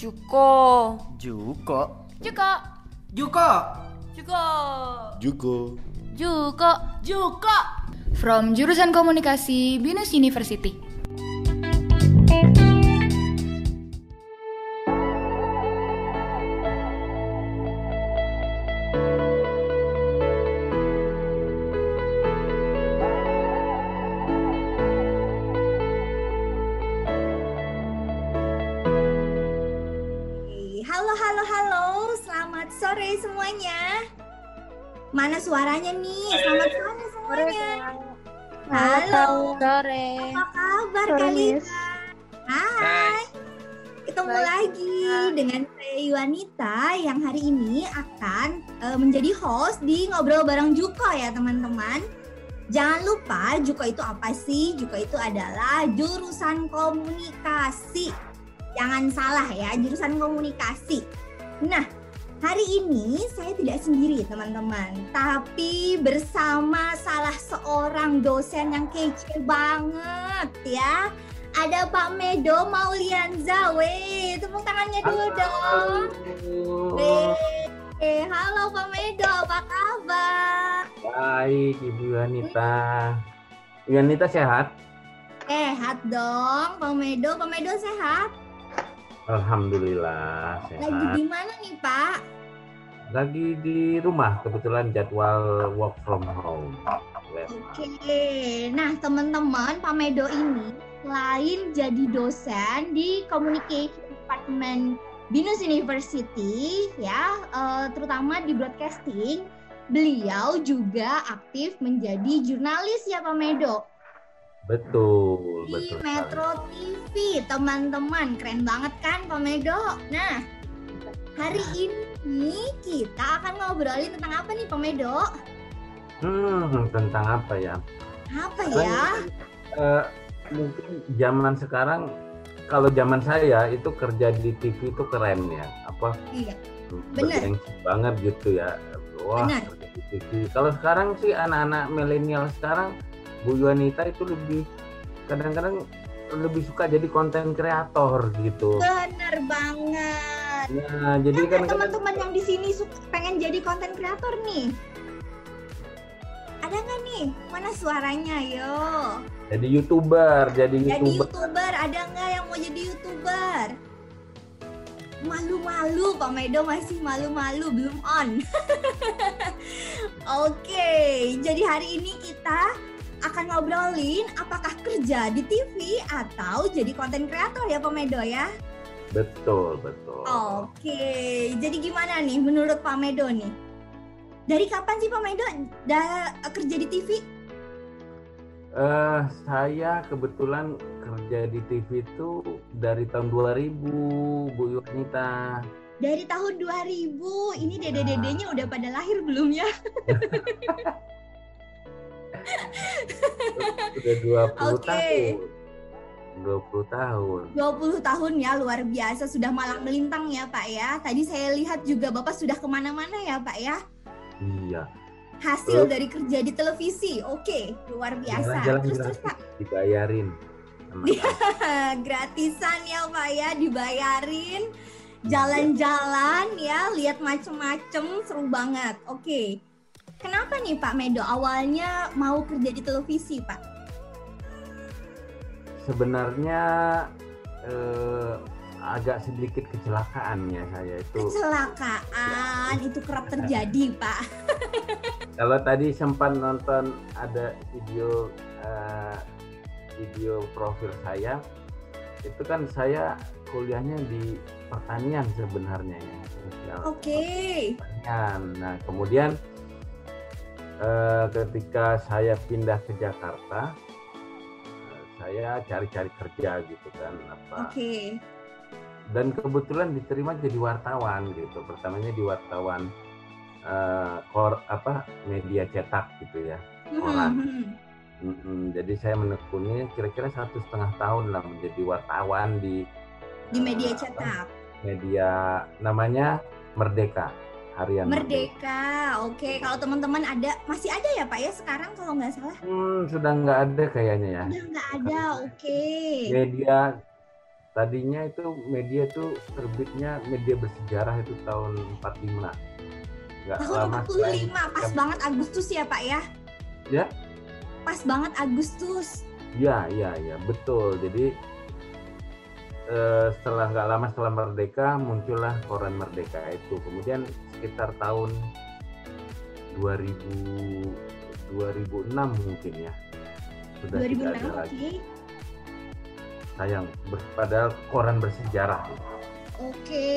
Juko. Juko. Juko. Juko. Juko. Juko. Juko. Juko. From jurusan komunikasi Binus University. Mana suaranya nih? Selamat sore semuanya. Halo. sore. Apa kabar Sore, kalian? Hai. Ketemu Baik, lagi dengan saya Iwanita yang hari ini akan eh, menjadi host di Ngobrol Bareng Juko ya teman-teman. Jangan lupa Juko itu apa sih? Juko itu adalah jurusan komunikasi. Jangan salah ya, jurusan komunikasi. Nah, hari ini saya tidak sendiri teman-teman, tapi bersama salah seorang dosen yang kece banget ya. Ada Pak Medo Maulianza, weh, tepuk tangannya dulu dong. Weh, halo Pak Medo, apa kabar? Baik, Ibu Yanita. Ibu Yanita sehat? Sehat dong, Pak Medo, Pak Medo sehat? Alhamdulillah Lagi sehat. di mana nih Pak? Lagi di rumah, kebetulan jadwal work from home. Oke, nah teman-teman Pak Medo ini selain jadi dosen di Communication Department Binus University ya, eh, terutama di broadcasting, beliau juga aktif menjadi jurnalis ya Pak Medo Betul, di betul. Metro TV teman-teman keren banget kan Pak Medo. Nah hari ini kita akan ngobrolin tentang apa nih Pak Medo? Hmm, tentang apa ya? Apa ya? Eh, mungkin zaman sekarang, kalau zaman saya itu kerja di TV itu keren ya. Apa? Iya. Bener. bergengsi banget gitu ya. Wah, Bener. kerja di TV. Kalau sekarang sih anak-anak milenial sekarang, Bu Yuanita itu lebih kadang-kadang lebih suka jadi konten kreator gitu. Bener banget. Nah, jadi Kan teman-teman yang di sini suka pengen jadi konten kreator nih. Ada nggak nih? Mana suaranya yo? jadi youtuber, jadi Jadi youtuber. youtuber, ada nggak yang mau jadi youtuber? Malu-malu, Pak Medo masih malu-malu, belum on. Oke, jadi hari ini kita akan ngobrolin apakah kerja di TV atau jadi konten kreator ya Pak Medo ya? Betul, betul. Oke, jadi gimana nih menurut Pak Medo nih? Dari kapan sih Pak Medo dah kerja di TV? Eh, saya kebetulan kerja di TV itu dari tahun 2000, Bu Yuanita. Dari tahun 2000. Ini dede-dedenya udah pada lahir belum ya? Sudah 20 Oke. tahun. 20 tahun. 20 tahun ya, luar biasa. Sudah malang melintang ya Pak ya. Tadi saya lihat juga Bapak sudah ke mana-mana ya Pak ya. Iya. Hasil Betul. dari kerja di televisi. Oke, luar biasa. Jalan-jalan Terus terus gratis. Pak, Dibayarin. Iya. gratisan ya Pak ya, dibayarin. Jalan-jalan ya, lihat macem-macem, seru banget. Oke. Kenapa nih Pak Medo awalnya mau kerja di televisi Pak? Sebenarnya eh, agak sedikit kecelakaan ya saya itu. Kecelakaan itu kerap terjadi Pak. Kalau tadi sempat nonton ada video eh, video profil saya, itu kan saya kuliahnya di pertanian sebenarnya ya. Oke. pertanian. Nah kemudian eh, ketika saya pindah ke Jakarta, eh, saya cari-cari kerja gitu kan apa. Oke. Dan kebetulan diterima jadi wartawan gitu. Pertamanya di wartawan eh, kor apa media cetak gitu ya. Koran. Hmm, Mm-mm, jadi saya menekuni kira-kira satu setengah tahun lah menjadi wartawan di Di media eh, cetak. media namanya Merdeka harian Merdeka. Oke, kalau teman-teman ada masih ada ya Pak ya sekarang kalau nggak salah? Hmm, sudah nggak ada kayaknya ya. Udah nggak ada. Oke. Media tadinya itu media tuh terbitnya media bersejarah itu tahun 45 nggak Tahun lama 45, setelah- pas banget Agustus ya Pak ya? Ya. Pas banget Agustus. Iya, iya, iya, betul. Jadi eh, setelah nggak lama setelah merdeka muncullah koran Merdeka itu. Kemudian sekitar tahun 2000 2006 mungkin ya sudah tidak 2006, ada oke. lagi. Sayang, ber- padahal koran bersejarah. Oke.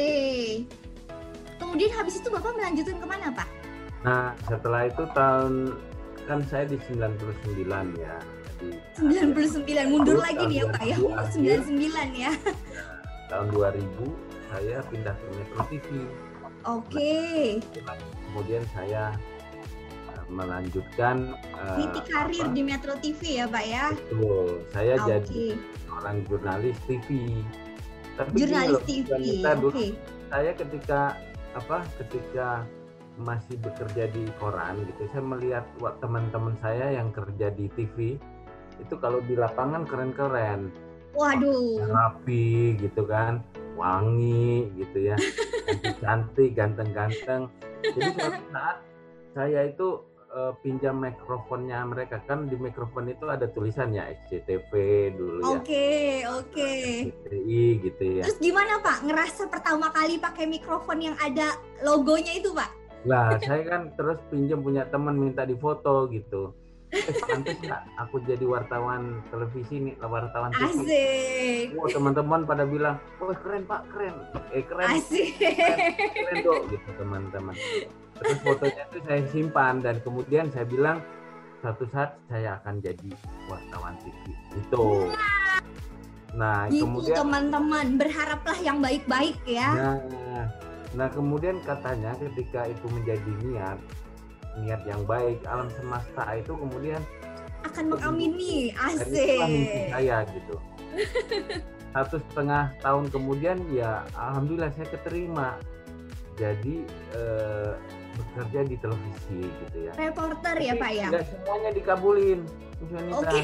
Kemudian habis itu Bapak melanjutkan ke mana Pak? Nah, setelah itu tahun kan saya di 99 ya. Di 99, mundur lagi nih ya Pak ya, 2000 umur akhir. 99 ya. tahun 2000 saya pindah ke Metro TV. Oke. kemudian saya uh, melanjutkan uh, Niti karir apa, di Metro TV ya Pak ya. betul saya Oke. jadi orang jurnalis TV tapi Jurnalis TV. Oke. dulu saya ketika apa ketika masih bekerja di koran gitu saya melihat teman-teman saya yang kerja di TV itu kalau di lapangan keren-keren Waduh. rapi gitu kan wangi gitu ya cantik ganteng-ganteng jadi suatu saat saya itu eh, pinjam mikrofonnya mereka kan di mikrofon itu ada tulisannya SCTV dulu ya Oke, oke. SCTI gitu ya Terus gimana Pak? Ngerasa pertama kali pakai mikrofon yang ada logonya itu Pak? lah saya kan terus pinjam punya teman minta difoto gitu pantas nggak aku jadi wartawan televisi nih wartawan TV Asik. Wah, teman-teman pada bilang, "Wah, keren Pak, keren." Eh, keren. Asik. keren dok gitu teman-teman terus fotonya itu saya simpan dan kemudian saya bilang suatu saat saya akan jadi wartawan TV itu nah Gitu kemudian teman-teman, berharaplah yang baik-baik ya. nah nah kemudian katanya ketika itu menjadi niat niat yang baik alam semesta itu kemudian Akan mengamini. Asik. saya gitu satu setengah tahun kemudian ya alhamdulillah saya keterima jadi eh, bekerja di televisi gitu ya Reporter ya Pak ya? nggak semuanya dikabulin. Oke.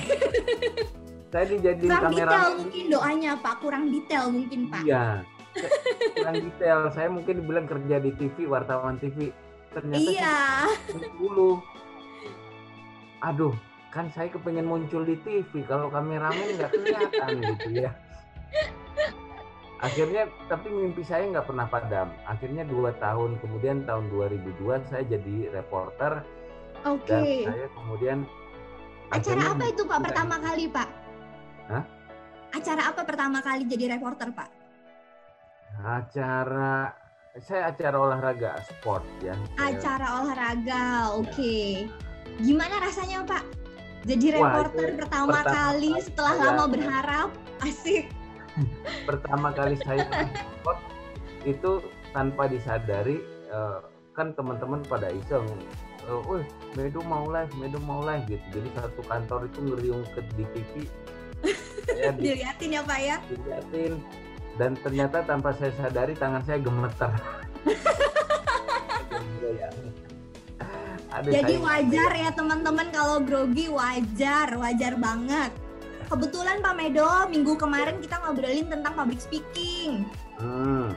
saya dijadiin Kurang kamera detail mungkin doanya Pak, kurang detail mungkin Pak. iya kurang detail saya mungkin dibilang kerja di TV wartawan TV ternyata Iya. dulu aduh kan saya kepengen muncul di TV kalau kameramen nggak kelihatan gitu ya akhirnya tapi mimpi saya nggak pernah padam akhirnya dua tahun kemudian tahun 2002 saya jadi reporter dan Oke. saya kemudian Acara apa itu Pak pertama kali Pak? Hah? Acara apa pertama kali jadi reporter Pak? acara saya acara olahraga sport ya Saya- Acara olahraga, oke. Gimana rasanya Pak? Jadi Wah, reporter pertama, pertama kali setelah saya- lama berharap, asik. pertama kali saya sport itu tanpa disadari eh, kan teman-teman pada iseng eh, wih Medo mau live Medo mau live gitu jadi satu kantor itu ngeriung ke di TV di- Diliatin ya Pak ya. diliatin dan ternyata tanpa saya sadari tangan saya gemeter Aduh, Jadi saya- wajar ya teman-teman kalau grogi wajar, wajar banget. Kebetulan Pak Medo, minggu kemarin kita ngobrolin tentang public speaking. Hmm,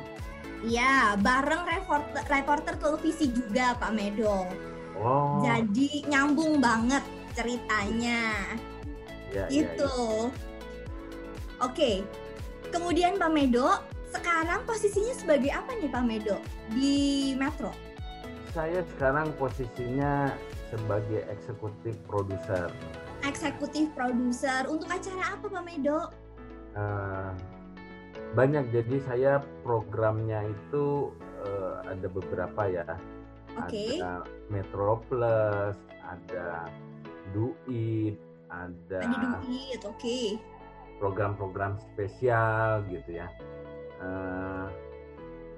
Iya, bareng reporter, reporter televisi juga Pak Medo. oh Jadi nyambung banget ceritanya. ya, ya, Gitu. Oke. Kemudian Pak Medo, sekarang posisinya sebagai apa nih Pak Medo di Metro? saya sekarang posisinya sebagai eksekutif produser Eksekutif produser untuk acara apa Pak Medo? Eh, banyak jadi saya programnya itu eh, ada beberapa ya Oke. ada Metro Plus ada Duit ada Ada duit, oke. Program-program spesial gitu ya Eh,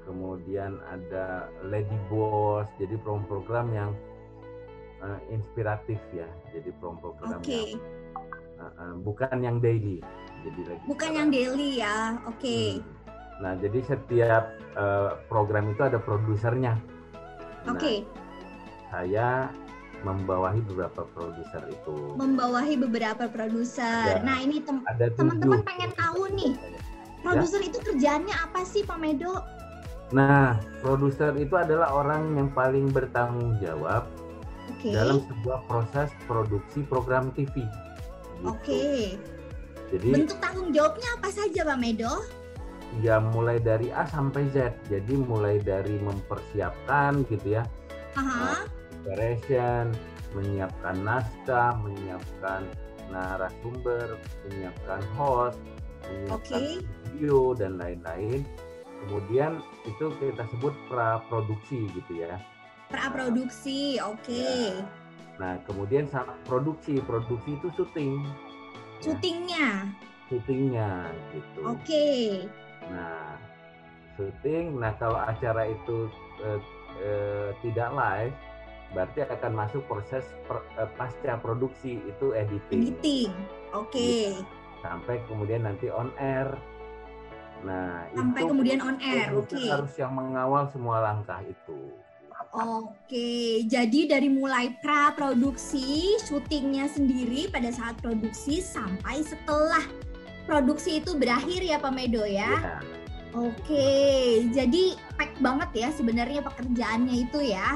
kemudian ada Lady Boss jadi program-program yang eh, inspiratif ya jadi program-program Oke. yang eh, bukan yang daily jadi lagi Bukan sekarang. yang daily ya, oke. Hmm. Nah, jadi setiap eh, program itu ada produsernya. Nah, Oke, saya membawahi beberapa produser itu. membawahi beberapa produser. Ada- Nah, ini tem- teman-teman pengen produser tahu nih. Produser itu kerjaannya apa sih Pak Medo? Nah, produser itu adalah orang yang paling bertanggung jawab Oke. dalam sebuah proses produksi program TV. Gitu. Oke. Jadi Bentuk tanggung jawabnya apa saja Pak Medo? ya mulai dari A sampai Z. Jadi mulai dari mempersiapkan gitu ya, Aha. Preparation, menyiapkan naskah, menyiapkan narasumber, menyiapkan host, menyiapkan Oke. video dan lain-lain. Kemudian itu kita sebut pra produksi gitu ya. Praproduksi. Oke. Nah, kemudian sama produksi, produksi itu syuting. Ya, Syutingnya. syutingnya gitu. Oke. Nah, syuting. Nah, kalau acara itu eh, eh, tidak live, berarti akan masuk proses per- eh, pasca produksi itu editing Editing. Oke. sampai kemudian nanti on air. Nah, Sampai itu kemudian on air. Oke. harus yang mengawal semua langkah itu. Oke, jadi dari mulai pra produksi, syutingnya sendiri pada saat produksi sampai setelah produksi itu berakhir ya Pak Medo ya. Ya. Oke, jadi pack banget ya sebenarnya pekerjaannya itu ya.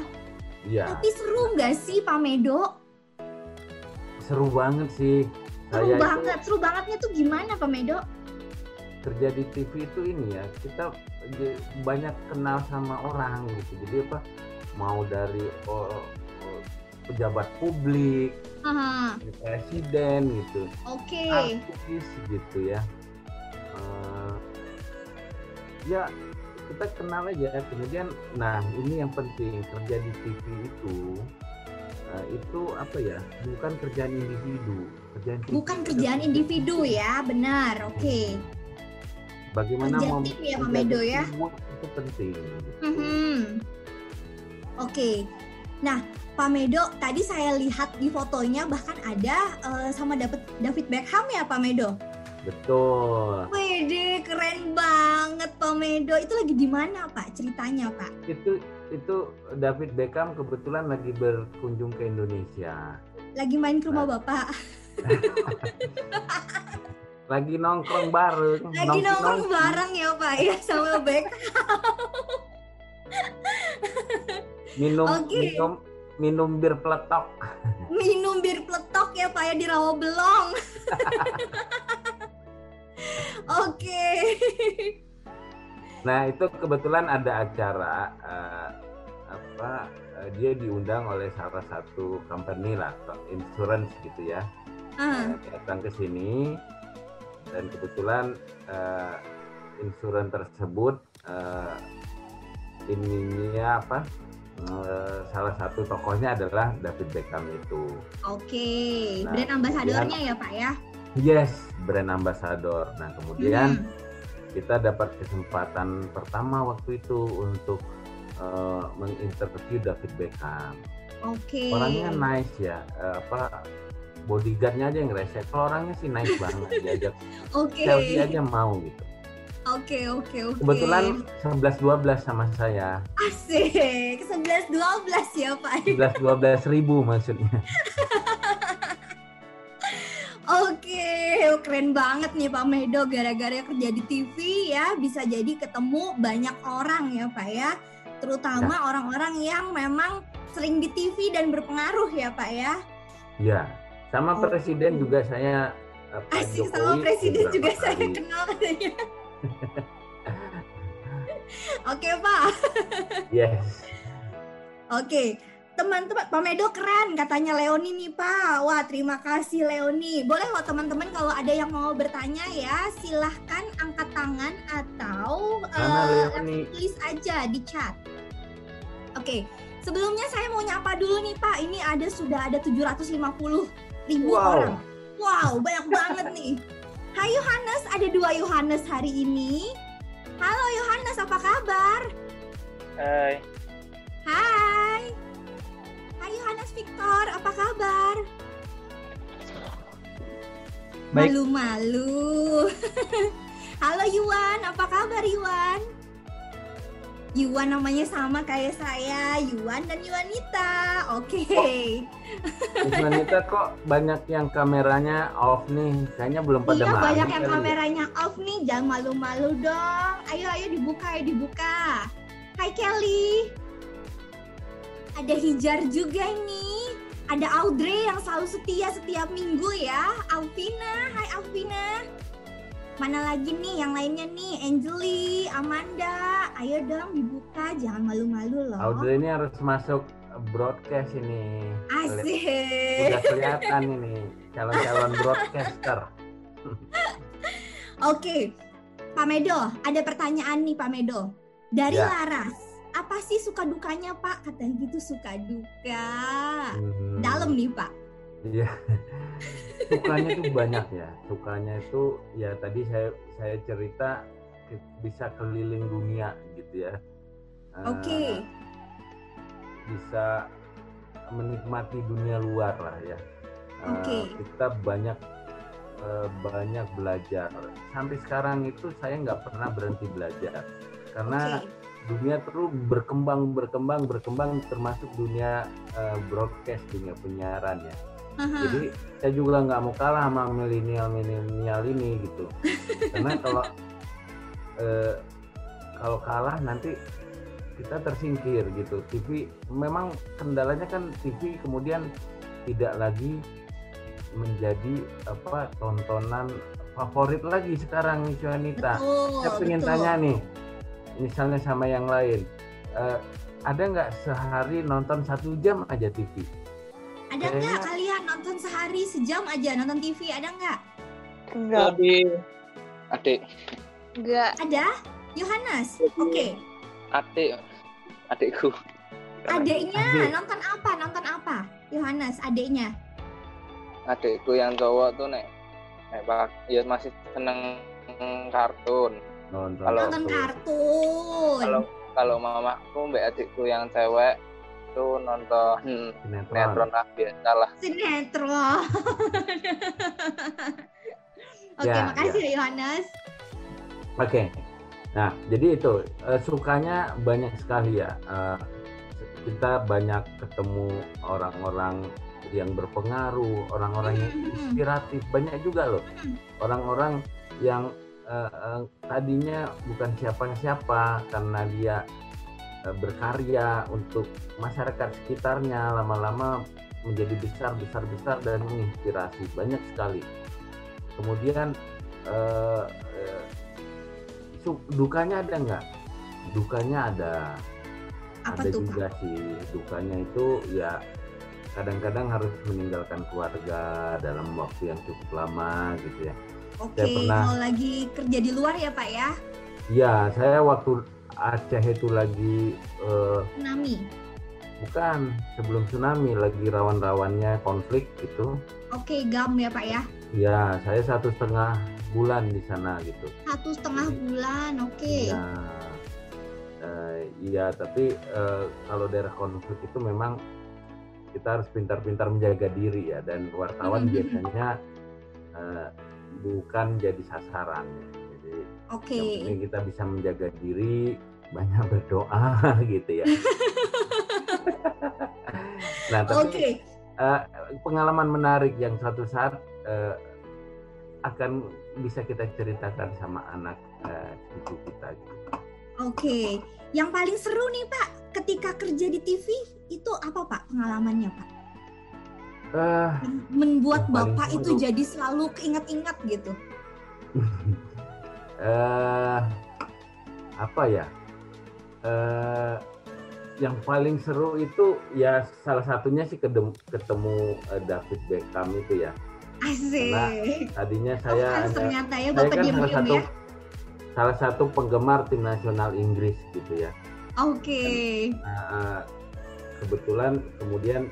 Iya, Tapi seru nggak sih Pak Medo? seru banget sih. Seru Saya itu banget, seru bangetnya tuh gimana Pak Medo? kerja di TV itu ini ya, kita banyak kenal sama orang gitu. Jadi apa? Mau dari oh, oh, pejabat publik, Aha, presiden gitu, Oke, artis gitu ya. Eh, ya kita kenal aja. Kemudian, nah ini yang penting kerja di TV itu eh, itu apa ya? Bukan kerjaan individu, kerjaan TV bukan kerjaan individu ya, benar. Oke. Bagaimana Kerja mau tim ya, Pak Medo ya? itu penting. Mhm. Oke. Nah, Pak Medo, tadi saya lihat di fotonya bahkan ada eh, sama David David Beckham ya, Pak Medo. Betul. Wede, keren banget Pak Medo. Itu lagi di mana, Pak? Ceritanya, Pak? Itu itu David Beckham kebetulan lagi berkunjung ke Indonesia. Lagi main ke rumah Nah. Bapak. Lagi nongkrong bareng. Lagi nongkrong nongki-nongki. bareng ya, Pak, ya sama Beckham. Minum Oke. minum minum bir peletok. Minum bir peletok ya, Pak, ya di Rawabelong. Oke. Nah itu kebetulan ada acara eh, apa eh, dia diundang oleh salah satu company lah insurance gitu ya Ah, Eh, datang ke sini dan kebetulan eh, insurance tersebut eh, ininya apa salah satu tokohnya adalah David Beckham itu Oke, Nah, brand ambasadornya ya Pak ya. Yes brand ambassador nah kemudian Hmm. kita dapat kesempatan pertama waktu itu untuk eh, menginterview David Beckham Oke. orangnya nice ya eh, apa bodyguardnya aja yang rese kalau orangnya sih nice banget diajak Oke. selfie aja mau gitu Oke, oke, oke. kebetulan 11-12 sama saya asik. 11 12 ya Pak. 11-12 ribu maksudnya Oke, keren banget nih Pak Medo gara-gara kerja di TV ya bisa jadi ketemu banyak orang ya Pak ya. Terutama orang-orang yang memang sering di TV dan berpengaruh ya Pak ya. ya sama Oke. presiden juga saya eh, Pak Asik Jokowi sama presiden juga saya kali. kenal katanya. Oke Pak. yes Oke, teman-teman, Pak Medo keren katanya Leoni nih Pak. Wah terima kasih Leoni. Boleh loh teman-teman kalau ada yang mau bertanya ya silahkan angkat tangan atau Mana Leoni? tulis aja di chat. Oke, sebelumnya saya mau nyapa dulu nih Pak. Ini ada sudah ada 750 ribu Wow. orang. Wow, banyak banget nih. Hai Yohanes, ada dua Yohanes hari ini. Halo Yohanes, apa kabar? Hai, Hai. Hai Yohanes Victor, apa kabar? Malu-malu. Halo Yuan, apa kabar Yuan? Yuan namanya sama kayak saya, Yuan dan Yuanita. Oke. Yuanita kok banyak yang kameranya off nih. Kayaknya belum pada Iya banyak yang kali ya. kameranya off nih, jangan malu-malu dong. Ayo ayo dibuka ayo dibuka. Hai Kelly. Ada Hijar juga nih. Ada Audrey yang selalu setia setiap minggu ya. Alvina, hai Alvina. Mana lagi nih yang lainnya nih? Angeli, Amanda. Ayo dong dibuka, jangan malu-malu loh. Audrey ini harus masuk broadcast ini. Asik. Udah kelihatan ini calon-calon broadcaster. Oke, Pak Medo, ada pertanyaan nih Pak Medo. Dari Ya. Laras, apa sih suka dukanya Pak? Katanya gitu suka duka. Hmm, Dalam nih Pak. Iya. Sukanya itu banyak ya. Sukanya itu ya tadi saya saya cerita bisa keliling dunia gitu ya. Eh, Oke, Bisa menikmati dunia luar lah ya. Eh, Oke. Kita banyak eh, banyak belajar. Sampai sekarang itu saya nggak pernah berhenti belajar karena oke. Dunia terus berkembang berkembang berkembang termasuk dunia eh, broadcast dunia penyiaran ya. Haha. Jadi saya juga nggak mau kalah sama milenial milenial ini gitu. Karena kalau eh, kalau kalah nanti kita tersingkir gitu. TV memang kendalanya kan TV kemudian tidak lagi menjadi apa tontonan favorit lagi sekarang nih Juanita. Betul, Saya pengen betul. tanya nih, misalnya sama yang lain, eh, ada nggak sehari nonton satu jam aja TV? Ada nggak Kayaknya- kalian nonton sehari sejam aja nonton TV? Ada nggak? Enggak. Lebih adik, Enggak. Ada? Yohanes? Oke. adik, adikku. Adiknya Adik. nonton apa? Nonton apa? Yohanes, adiknya. Adikku yang cowok tuh nek, nek pak, ya masih seneng kartun. Nonton, Kalau- Nonton kartun. Kalau kalau mamaku mbak adikku yang cewek tuh nonton sinetron. sinetron lah biasa lah. Sinetron. Oke, Ya, makasih Yohanes. Oke. Nah, jadi itu eh, sukanya banyak sekali ya. Eh, kita banyak ketemu orang-orang yang berpengaruh, orang-orang yang Hmm. inspiratif. Banyak juga loh Hmm. orang-orang yang eh, tadinya bukan siapa-siapa karena dia eh, berkarya untuk masyarakat sekitarnya lama-lama menjadi besar besar besar dan menginspirasi banyak sekali. Kemudian eh, su- dukanya ada nggak? Dukanya ada, Apa ada tuh, Pak? juga sih. Dukanya itu ya kadang-kadang harus meninggalkan keluarga dalam waktu yang cukup lama gitu ya. Oke, Saya pernah- kalau lagi kerja di luar ya Pak ya, Ya, saya waktu Aceh itu lagi eh, tsunami. bukan sebelum tsunami lagi rawan-rawannya konflik gitu. Oke, gam ya Pak ya. Ya, saya satu setengah bulan di sana gitu. Satu setengah bulan, oke. Iya, Eh, iya, tapi eh, kalau daerah konflik itu memang kita harus pintar-pintar menjaga diri ya. Dan wartawan Mhm. biasanya eh, bukan jadi sasaran. Jadi Oke. yang penting kita bisa menjaga diri, banyak berdoa gitu ya. nah, tapi Oke. eh, pengalaman menarik yang suatu saat eh, akan bisa kita ceritakan sama anak eh, cucu kita. Gitu. Oke. Yang paling seru nih Pak, ketika kerja di TV itu apa Pak pengalamannya Pak? Yang membuat Bapak itu jadi selalu keinget-inget gitu. eh, apa ya? Eh, yang paling seru itu ya salah satunya sih ketemu, ketemu eh, David Beckham itu ya. Asik. Tadinya Oh, saya ada ternyata ya saya kan salah satu ya. salah satu penggemar tim nasional Inggris gitu ya. Oke. Nah, eh, kebetulan kemudian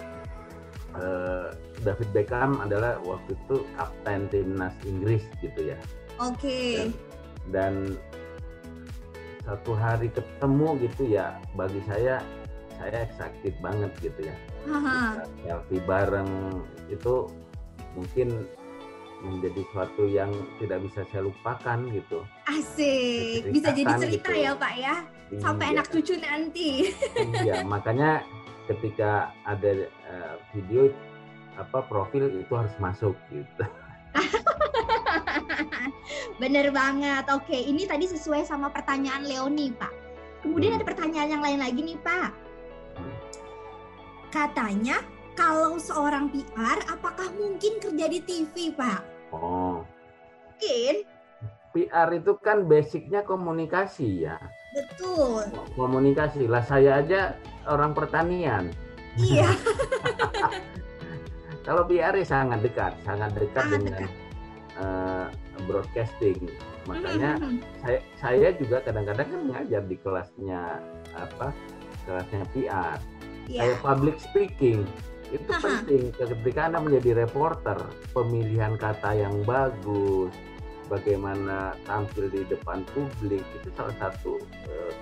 eh, David Beckham adalah waktu itu kapten timnas Inggris gitu ya. Oke. Dan satu hari ketemu gitu ya, bagi saya saya excited banget gitu ya. Selfie bareng itu mungkin menjadi suatu yang tidak bisa saya lupakan gitu. Asik, bisa jadi cerita gitu. ya Pak ya, sampai Iya. anak cucu nanti. Iya, makanya ketika ada eh, video apa profil itu harus masuk gitu. Bener banget. Oke, ini tadi sesuai sama pertanyaan Leoni, Pak. Kemudian Hmm. ada pertanyaan yang lain lagi nih, Pak. Hmm. Katanya kalau seorang PR, apakah mungkin kerja di TV, Pak? Oh, Mungkin, PR itu kan basicnya komunikasi ya. Betul. Komunikasi lah saya aja orang pertanian. Iya, Kalau PR ya sangat dekat, sangat dekat Sangat dengan dekat. eh, broadcasting. Makanya Mhm. saya saya juga kadang-kadang kan ngajar di kelasnya apa kelasnya PR Iya. kayak public speaking itu Haha. penting ketika anda menjadi reporter pemilihan kata yang bagus bagaimana tampil di depan publik itu salah satu eh,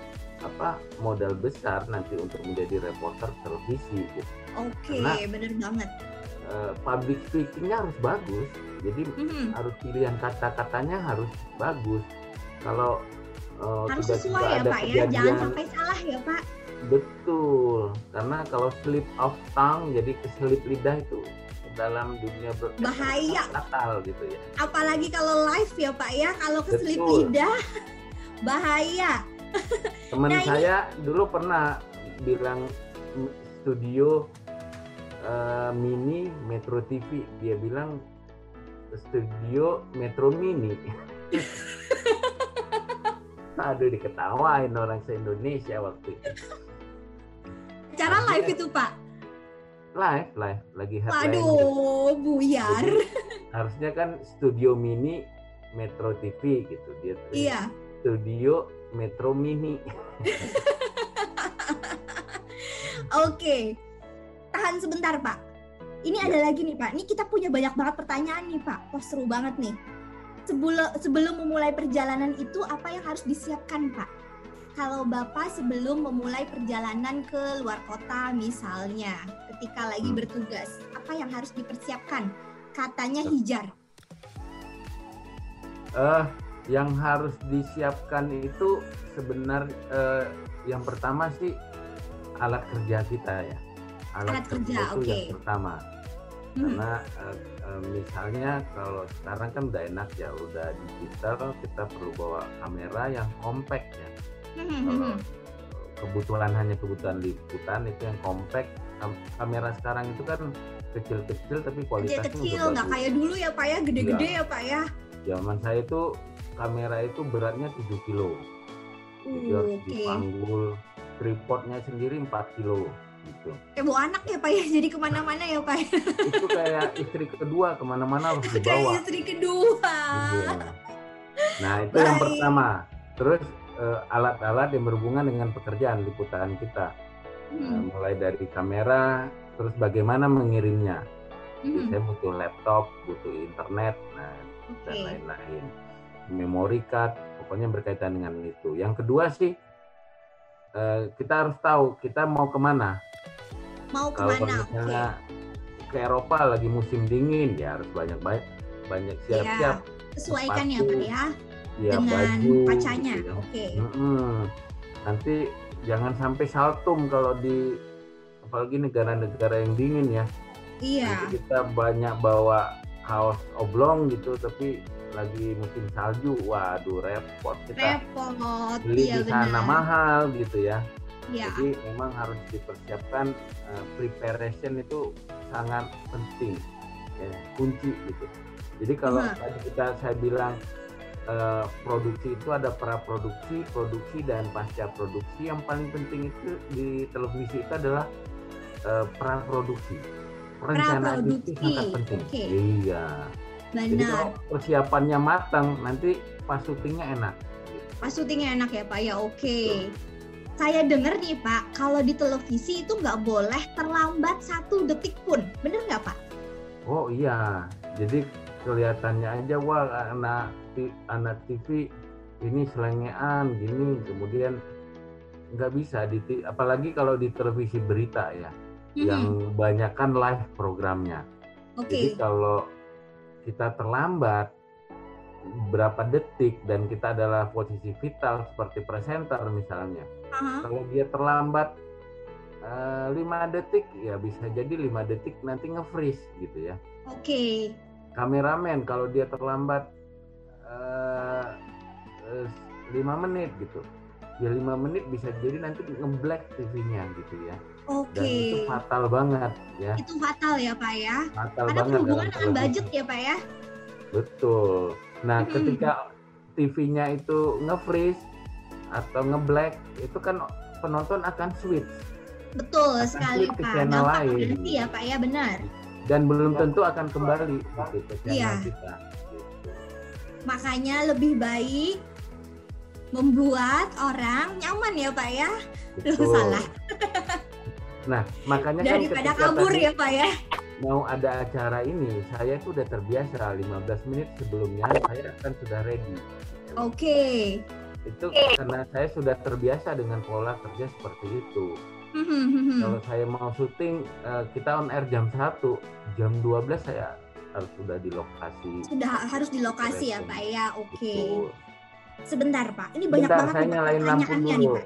apa modal besar nanti untuk menjadi reporter televisi gitu. Oke, Karena- bener banget. Eh, public speakingnya harus bagus jadi Mhm. harus pilihan kata-katanya harus bagus kalau eh, Harus sesuai ya, ada Pak ya. Jangan kejadian- sampai salah ya, Pak. Betul, karena kalau slip of tongue jadi keselip lidah itu dalam dunia Bahaya. fatal gitu ya. Apalagi kalau live ya, Pak ya. Kalau keselip Betul. lidah, bahaya. Teman Nah, ini- saya dulu pernah bilang "M- studio eh, mini Metro TV, dia bilang studio Metro Mini. Aduh diketawain orang se-Indonesia waktu itu. Cara live itu, Pak. Live, live, lagi headline gitu. Waduh, buyar. Jadi, harusnya kan studio mini Metro TV gitu dia Iya. studio Metro Mini Oke. Tahan sebentar, Pak. Ini Ya. ada lagi nih, Pak. Ini kita punya banyak banget pertanyaan nih, Pak. Wah, seru banget nih. Sebelum sebelum memulai perjalanan itu apa yang harus disiapkan, Pak? Kalau Bapak sebelum memulai perjalanan ke luar kota misalnya, ketika lagi Hmm. bertugas, apa yang harus dipersiapkan? Katanya Ya. hijar. eh yang harus disiapkan itu sebenarnya eh, yang pertama sih alat kerja kita ya Alat kerja, itu oke. yang pertama Hmm. karena eh, misalnya kalau sekarang kan udah enak ya udah digital kita perlu bawa kamera yang compact ya kalau kebutuhan hanya kebutuhan liputan itu yang compact Kam- kamera sekarang itu kan kecil-kecil tapi kualitasnya Kecil-kecil, udah nggak kayak dulu ya, Pak ya. Gede-gede ya, Pak ya. zaman saya itu kamera itu beratnya 7 kilo jadi harus Oke. dipanggul tripodnya sendiri 4 kilo gitu Kayak bawa anak ya, Pak ya. Jadi ke mana-mana ya, Pak ya. itu kayak istri kedua ke mana-mana harus dibawa Kayak istri kedua. Iya. nah itu yang Baik. pertama terus alat-alat yang berhubungan dengan pekerjaan liputan kita. Eh, Hmm, mulai dari kamera terus bagaimana mengirimnya. Hmm, saya butuh laptop butuh internet nah dan Oke. lain-lain. Memory card pokoknya berkaitan dengan itu. Yang kedua sih eh, kita harus tahu kita mau ke mana. Mau kalau ke mana? Oke. misalnya ke Eropa lagi musim dingin ya harus banyak banyak banyak siap-siap. Sesuaikan ya, Pak ya. Ya dengan baju pacanya. ya. Oke. Mm-mm. nanti jangan sampai saltum kalau di apalagi negara-negara yang dingin ya Iya. Nanti kita banyak bawa kaos oblong gitu tapi lagi musim salju waduh repot kita Repot. beli Iya di sana benar. mahal gitu ya Iya. jadi memang harus dipersiapkan eh, preparation itu sangat penting ya, kunci gitu jadi kalau Nah. tadi kita saya bilang eh, produksi itu ada pra produksi produksi dan pasca produksi yang paling penting itu di televisi itu adalah eh, pra produksi perencanaan itu sangat penting oke. iya jadi Benar. kalau persiapannya matang nanti pas syutingnya enak. Pas syutingnya enak ya, Pak ya. Oke. Saya dengar nih, Pak, kalau di televisi itu nggak boleh terlambat satu detik pun. Bener nggak, Pak? Oh iya, jadi kelihatannya aja wah anak anak TV ini selengean gini, kemudian nggak bisa di apalagi kalau di televisi berita ya, Mhm. yang banyak kan live programnya. Oke. Jadi kalau kita terlambat berapa detik dan kita adalah posisi vital seperti presenter misalnya. Aha. Kalau dia terlambat eh, lima detik ya bisa jadi lima detik nanti nge-freeze gitu ya. Oke. Kameramen kalau dia terlambat eh, eh, lima menit gitu. Ya lima menit bisa jadi nanti ngeblack TV-nya gitu ya. Oke. Dan itu fatal banget ya. Itu fatal ya Pak ya. Fatal Karena banget dalam dengan budget ya Pak ya. Betul. Nah, Mm-mm. ketika TV-nya itu nge-freeze atau nge-black, itu kan penonton akan switch Betul Akan sekali ke Pak. channel Dampak lain. ya Pak ya benar. dan belum tentu akan kembali gitu, ke channel Iya. kita. Makanya lebih baik membuat orang nyaman ya Pak ya. Betul. Salah. Nah, makanya kan Daripada kabur tadi ya Pak ya. mau ada acara ini, saya itu udah terbiasa 15 menit sebelumnya saya akan sudah ready. Oke. Itu karena saya sudah terbiasa dengan pola kerja seperti itu. Hmm, Kalau saya mau syuting eh, kita on air jam 1, jam 12 saya harus sudah di lokasi. Sudah harus di lokasi ya Pak ya. Oke. Betul. Sebentar Pak. Ini banyak Bentar, banget saya nyalain lampu pertanyaannya nih. Pak.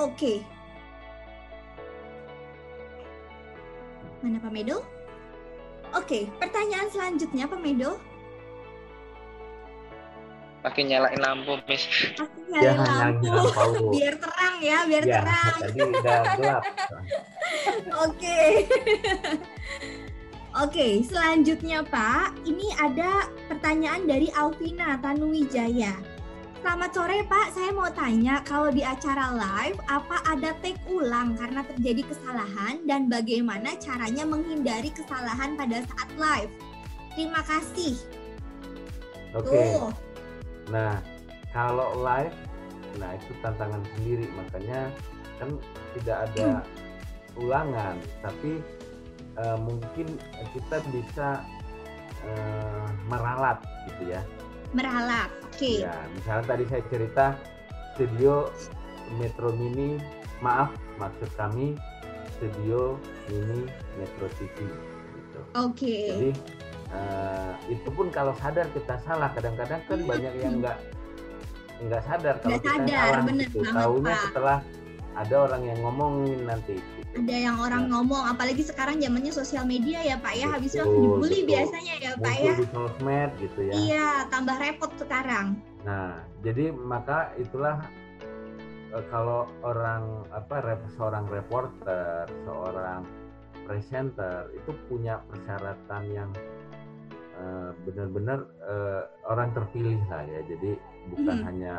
Oke. Mana Pak Medo? Oke, pertanyaan selanjutnya Pak Medo. Pakai nyalain lampu. Pasti Ya, nyalain lampu. nyalain lampu. Biar terang ya, biar Ya, terang. tadi udah gelap. Oke. Oke, selanjutnya Pak, ini ada pertanyaan dari Alvina Tanuwijaya. Selamat sore Pak, saya mau tanya kalau di acara live apa ada take ulang karena terjadi kesalahan dan bagaimana caranya menghindari kesalahan pada saat live? Terima kasih. Oke. Tuh. Nah, kalau live, nah itu tantangan sendiri. Makanya kan tidak ada ulangan, tapi eh, mungkin kita bisa eh, meralat gitu ya. Meralat. Oke. Ya, misalnya tadi saya cerita studio Metro Mini, maaf maksud kami studio Mini Metro TV gitu. Oke. Jadi eh, itu pun kalau sadar kita salah, kadang-kadang kan Hmm. banyak yang nggak nggak sadar kalau Nggak kita sadar, salah bener gitu. Pak. setelah ada orang yang ngomongin nanti. Gitu. Ada yang orang Ya. ngomong, apalagi sekarang zamannya sosial media ya Pak ya, habis itu dibully betul. biasanya ya Pak ya. di sosmed gitu ya. Iya, tambah repot sekarang. Nah, jadi maka itulah eh, kalau orang apa seorang reporter, seorang presenter itu punya persyaratan yang eh, benar-benar eh, orang terpilih lah ya. Jadi bukan Mhm. hanya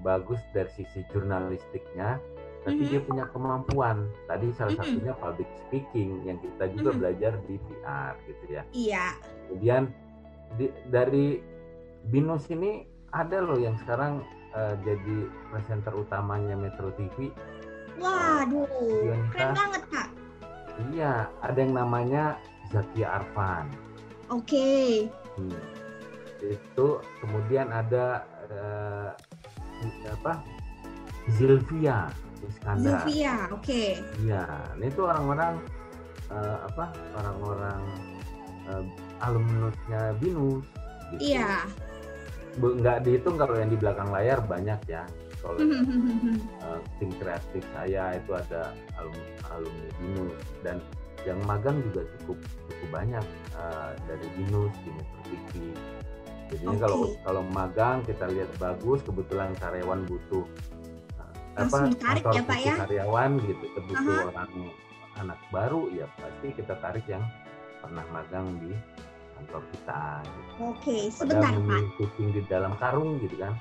bagus dari sisi jurnalistiknya, tapi Mhm. dia punya kemampuan. Tadi salah satunya public speaking yang kita juga Mhm. belajar di PR gitu ya. Iya. Kemudian di- dari Binus ini ada loh yang sekarang eh, jadi presenter utamanya Metro TV. Waduh, Dionita. keren banget Kak. Iya, ada yang namanya Zakia Arfan. Oke. Hmm. Itu kemudian ada eh, apa? Zilvia Iskandar. Zulfia, oke. Iya, nah itu orang-orang eh, apa? Orang-orang eh, alumnusnya Binus. Gitu. Iya. Bu- nggak dihitung kalau yang di belakang layar banyak ya. Kalau eh, tim kreatif saya itu ada alumni alumni Binus dan yang magang juga cukup cukup banyak eh, dari Binus di Metro TV. Jadinya Oke. kalau kalau magang kita lihat bagus kebetulan karyawan butuh Langsung ditarik kantor ya, Pak, ya? karyawan gitu butuh Aha. orang anak baru ya pasti kita tarik yang pernah magang di kantor kita gitu. Oke, Pada sebentar Pak. memilih kucing di dalam karung gitu kan.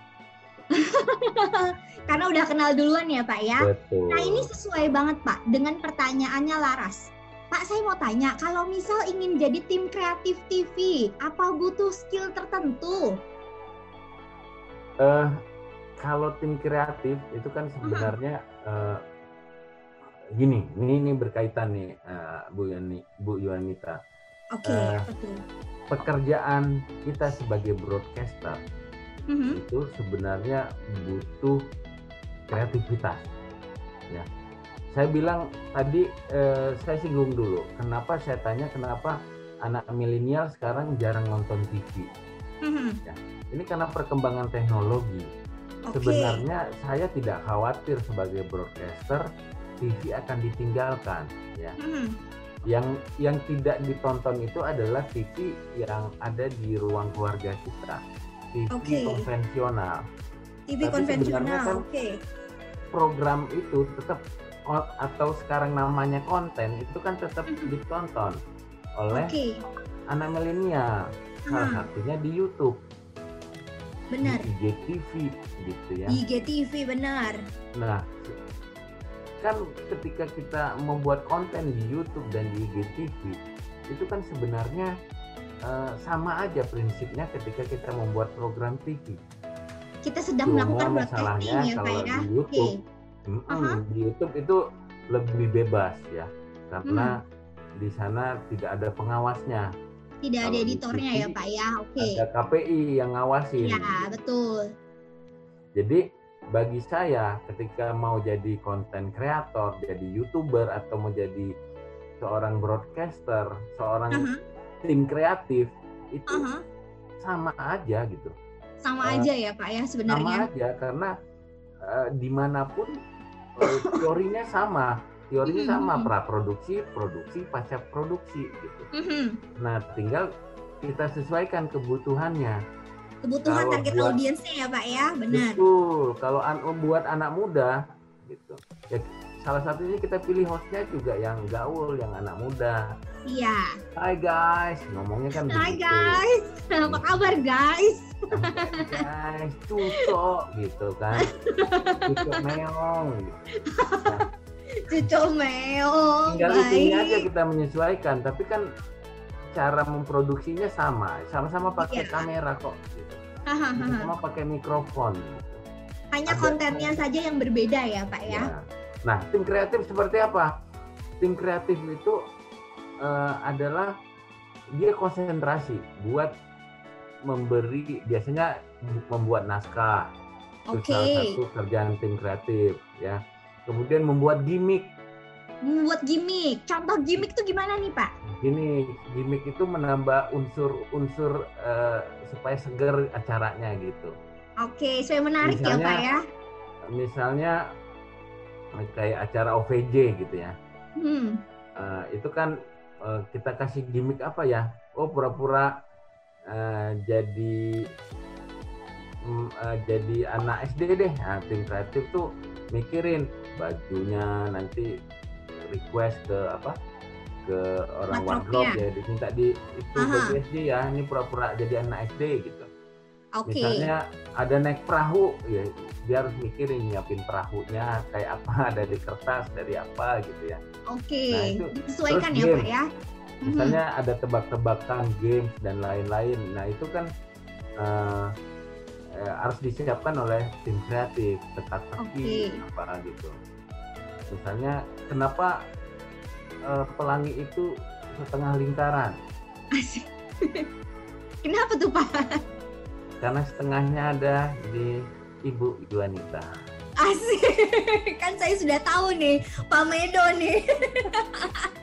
Karena udah kenal duluan ya Pak ya. Betul. Nah ini sesuai banget Pak dengan pertanyaannya Laras. Pak saya mau tanya, kalau misal ingin jadi tim kreatif TV, apa butuh skill tertentu? eh kalau tim kreatif itu kan sebenarnya eh, gini, ini ini berkaitan nih eh, Bu Yani, Bu Yuanita. Oke, Eh. betul. Pekerjaan kita sebagai broadcaster Mhm. itu sebenarnya butuh kreativitas. Ya. Saya bilang tadi eh, saya singgung dulu. Kenapa saya tanya kenapa anak milenial sekarang jarang nonton TV? Mhm. Ini karena perkembangan teknologi. Oke. Sebenarnya saya tidak khawatir sebagai broadcaster TV akan ditinggalkan. Ya, Mhm. yang yang tidak ditonton itu adalah TV yang ada di ruang keluarga kita, TV Oke. konvensional. TV Tapi konvensional. kan- Oke. Program itu tetap atau sekarang namanya konten itu kan tetap ditonton oleh Oke. anak milenial. Salah Ah, satunya di YouTube, benar. di IGTV gitu ya. Di IGTV benar. Nah, kan ketika kita membuat konten di YouTube dan di IGTV, itu kan sebenarnya eh, sama aja prinsipnya ketika kita membuat program TV. Kita sedang Cuma melakukan masalahnya broadcasting ya, Pak kalau ya. di. YouTube, Mm-mm, Aha. di YouTube itu lebih bebas ya, karena Hmm. di sana tidak ada pengawasnya. Tidak ada Kalau di editornya TV, ya, Pak ya. Oke. Ada KPI yang ngawasin. Ya, betul. Jadi bagi saya ketika mau jadi konten kreator, jadi youtuber atau mau jadi seorang broadcaster, seorang Aha, tim kreatif itu aha. sama aja gitu. Sama Eh, aja ya, Pak ya Sama sebenarnya. aja karena eh, di mana pun teorinya sama, teorinya Mhm, sama mhm. praproduksi, produksi, pasca produksi gitu. Mhm. Nah tinggal kita sesuaikan kebutuhannya. Kebutuhan Kalau target buat- audiensnya ya, Pak ya. Benar. Betul. Kalau an buat anak muda gitu. Ya, salah satunya kita pilih hostnya juga yang gaul, yang anak muda. Iya. Hai guys, ngomongnya kan Hai begitu. guys. Apa kabar, guys? Guys, cucok gitu kan. Cucok meong. Gitu. Cucu meong. Tinggal itunya aja kita menyesuaikan, tapi kan cara memproduksinya sama, sama-sama pakai Iya. kamera kok. Gitu. Sama-sama pakai mikrofon. Gitu. Hanya Ada- kontennya saja yang berbeda ya, Pak ya. Ya. Nah, tim kreatif seperti apa? Tim kreatif itu eh, adalah dia konsentrasi buat memberi biasanya membuat naskah itu Oke. salah satu kerjaan tim kreatif ya. Kemudian membuat gimmick. Membuat gimmick. Contoh gimmick tuh gimana nih, Pak? Gini, gimmick itu menambah unsur-unsur eh, supaya seger acaranya gitu. Oke, saya menarik ya, Misalnya- Pak ya. Misalnya kayak acara OVJ gitu ya. Hmm. Eh, itu kan eh, kita kasih gimmick apa ya? Oh pura-pura eh, jadi mm, eh, jadi anak SD deh. Nah, tim kreatif tuh mikirin bajunya nanti request ke apa? ke orang wardrobe ya diminta di itu Aha. baju SD ya ini pura-pura jadi anak SD gitu Oke. misalnya ada naik perahu ya dia harus mikirin nyiapin perahunya kayak apa dari kertas dari apa gitu ya Oke. Nah, itu Disesuaikan ya, game. Pak ya. Misalnya ada tebak-tebakan games dan lain-lain nah itu kan eh, eh, harus disiapkan oleh tim kreatif teka-teki apa gitu misalnya kenapa eh, pelangi itu setengah lingkaran Asik. Kenapa tuh, Pak? Karena setengahnya ada di ibu Juanita Asik. Kan saya sudah tahu nih, Pak Medo nih.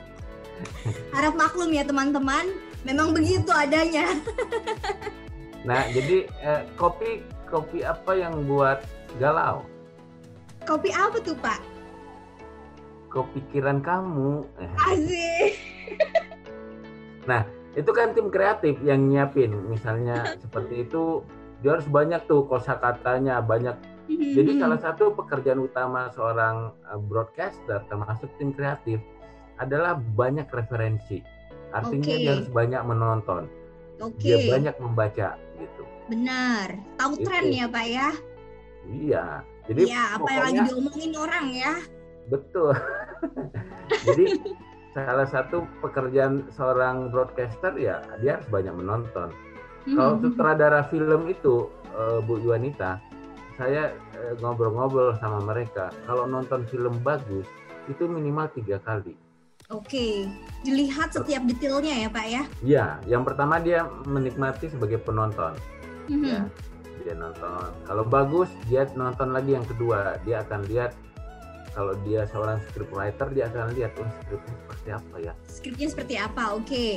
Harap maklum ya, teman-teman. Memang begitu adanya. nah jadi eh, kopi kopi apa yang buat galau Kopi apa tuh, Pak? kepikiran kamu Eh, Asik. Itu kan tim kreatif yang nyiapin misalnya seperti itu dia harus banyak tuh kosakatanya banyak jadi Mhm. salah satu pekerjaan utama seorang eh, broadcaster termasuk tim kreatif adalah banyak referensi artinya Oke. dia harus banyak menonton Oke. dia banyak membaca gitu Benar. Tahu Itu. tren ya, Pak ya? iya jadi Iya, apa yang lagi pokoknya diomongin orang ya? betul jadi salah satu pekerjaan seorang broadcaster ya dia harus banyak menonton Kalau Mhm. sutradara film itu eh, Bu Yuanita, saya eh, ngobrol-ngobrol sama mereka. Kalau nonton film bagus itu minimal tiga kali. Oke, dilihat setiap detailnya ya Pak ya. Ya, yang pertama dia menikmati sebagai penonton. Mhm. Ya, dia nonton. Kalau bagus dia nonton lagi yang kedua. Dia akan lihat kalau dia seorang scriptwriter dia akan lihat oh skripnya seperti apa ya Skripnya seperti apa? Oke.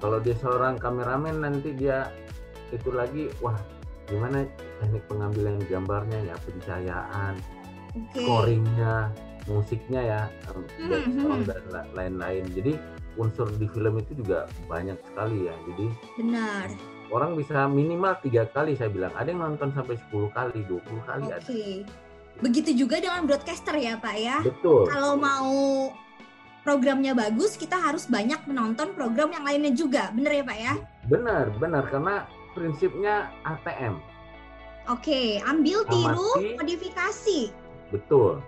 kalau dia seorang kameramen nanti dia itu lagi wah gimana teknik pengambilan gambarnya ya pencahayaan Oke. scoringnya musiknya ya um, Hmm, hmm. dan la- lain-lain jadi unsur di film itu juga banyak sekali ya jadi Benar. orang bisa minimal tiga kali saya bilang ada yang nonton sampai 10 kali 20 kali Oke. ada Begitu juga dengan broadcaster ya, Pak ya. betul Kalau mau programnya bagus, kita harus banyak menonton program yang lainnya juga. Bener ya, Pak ya? benar benar karena prinsipnya ATM Oke, ambil tiru, Amati. modifikasi. betul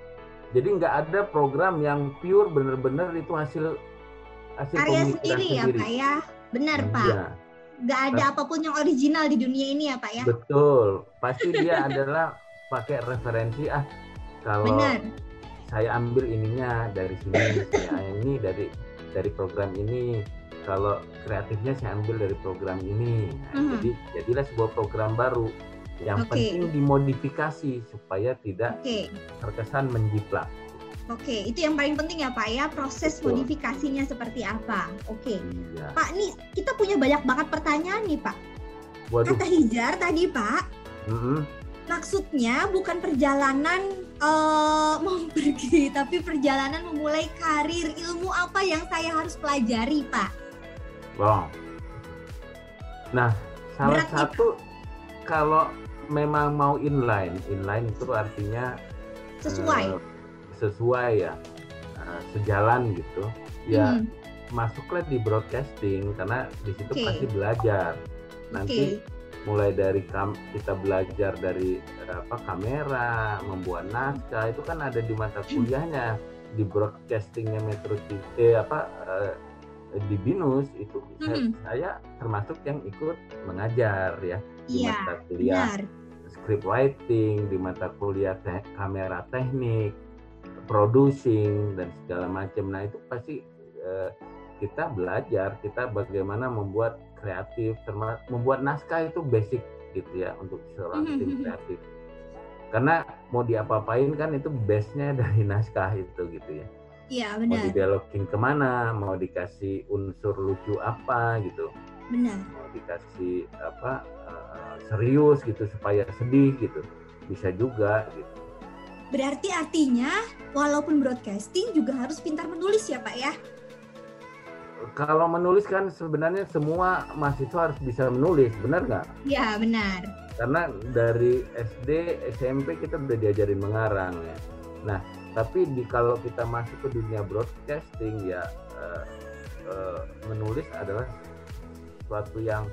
jadi nggak ada program yang pure bener-bener itu hasil hasil Karya pemikiran sendiri ya, Pak ya. Benar, Pak. Iya, Gak ada apa pun yang original di dunia ini ya, Pak ya. betul pasti dia adalah pakai referensi ah kalau Benar. saya ambil ininya dari sini saya ini dari dari program ini kalau kreatifnya saya ambil dari program ini Nah, Mhm. jadi jadilah sebuah program baru yang Oke. penting dimodifikasi supaya tidak Oke. terkesan menjiplak Oke, itu yang paling penting ya Pak ya, proses Betul. modifikasinya seperti apa. Oke. iya Pak, nih kita punya banyak banget pertanyaan nih Pak. waduh Kata Hijar tadi Pak, mhm. Maksudnya bukan perjalanan eh, mau pergi, tapi perjalanan memulai karir. Ilmu apa yang saya harus pelajari Pak? Wow. Nah, salah Berat satu kalau memang mau inline, inline itu artinya Sesuai. eh, sesuai ya, eh, sejalan gitu. Ya Hmm, masuklah di broadcasting karena di situ Oke. pasti belajar. Nanti Oke. Mulai dari kam- kita belajar dari eh, apa kamera, membuat naskah itu kan ada di mata kuliahnya di broadcastingnya Metro TV eh, apa eh, di binus itu saya, Mhm. saya termasuk yang ikut mengajar ya di Iya, mata kuliah benar. script writing di mata kuliah te- kamera teknik producing dan segala macam nah itu pasti eh, kita belajar kita bagaimana membuat kreatif termasuk membuat naskah itu basic gitu ya untuk seorang Mhm, tim mhm. kreatif karena mau diapa-apain kan itu base-nya dari naskah itu gitu ya Iya, mau benar. dibelokin ke mana mau dikasih unsur lucu apa gitu Benar. mau dikasih apa eh, serius gitu supaya sedih gitu bisa juga gitu Berarti artinya walaupun broadcasting juga harus pintar menulis ya Pak ya? Kalau menulis kan sebenarnya semua mahasiswa harus bisa menulis benar nggak Iya, benar. karena dari SD SMP kita udah diajarin mengarang ya nah tapi di kalau kita masuk ke dunia broadcasting ya eh, eh, menulis adalah suatu yang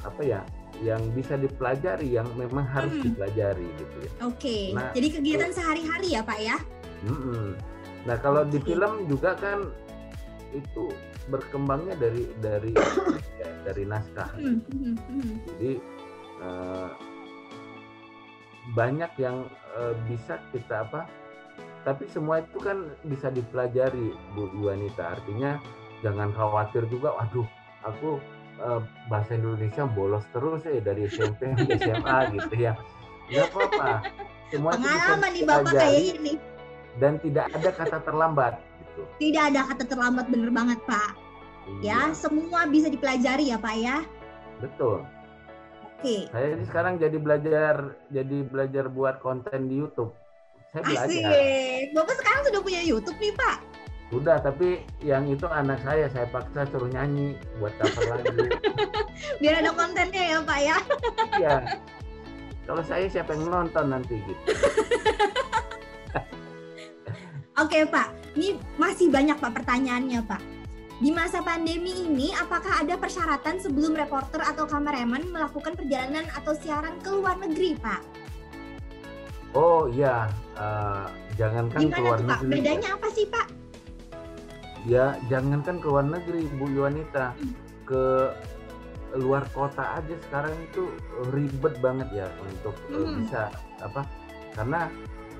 apa ya yang bisa dipelajari yang memang harus Hmm. dipelajari gitu ya Oke. Nah, Jadi kegiatan sehari-hari ya Pak ya? Mm-mm. Nah kalau di Oke. film juga kan itu berkembangnya dari dari ya, dari naskah. Hmm, hmm, hmm. Jadi eh, banyak yang eh, bisa kita apa? Tapi semua itu kan bisa dipelajari Bu Yuanita. Artinya jangan khawatir juga. Waduh, aku eh, bahasa Indonesia bolos terus ya dari SMP sampai SMA gitu ya. Nggak apa-apa. Semua itu bisa Pengalaman nih Bapak dan tidak ada kata terlambat. Tidak ada kata terlambat bener banget Pak. Ya, Iya, semua bisa dipelajari ya Pak ya? betul. Oke. Saya ini sekarang jadi belajar jadi belajar buat konten di YouTube. Saya belajar. Asik. Bapak sekarang sudah punya YouTube nih Pak. Sudah, tapi yang itu anak saya saya paksa suruh nyanyi buat cover lagu. Biar ada kontennya ya Pak ya. Iya. Kalau saya siapa yang nonton nanti gitu. Oke Pak, ini masih banyak Pak pertanyaannya Pak. Di masa pandemi ini, apakah ada persyaratan sebelum reporter atau kameramen melakukan perjalanan atau siaran ke luar negeri Pak? Oh iya, eh, jangankan Gimana keluar tuh Pak? negeri. Bedanya apa sih Pak? Ya, jangankan ke luar negeri, Bu Yuanita. Ke luar kota aja sekarang itu ribet banget ya untuk eh, Mhm. bisa apa? Karena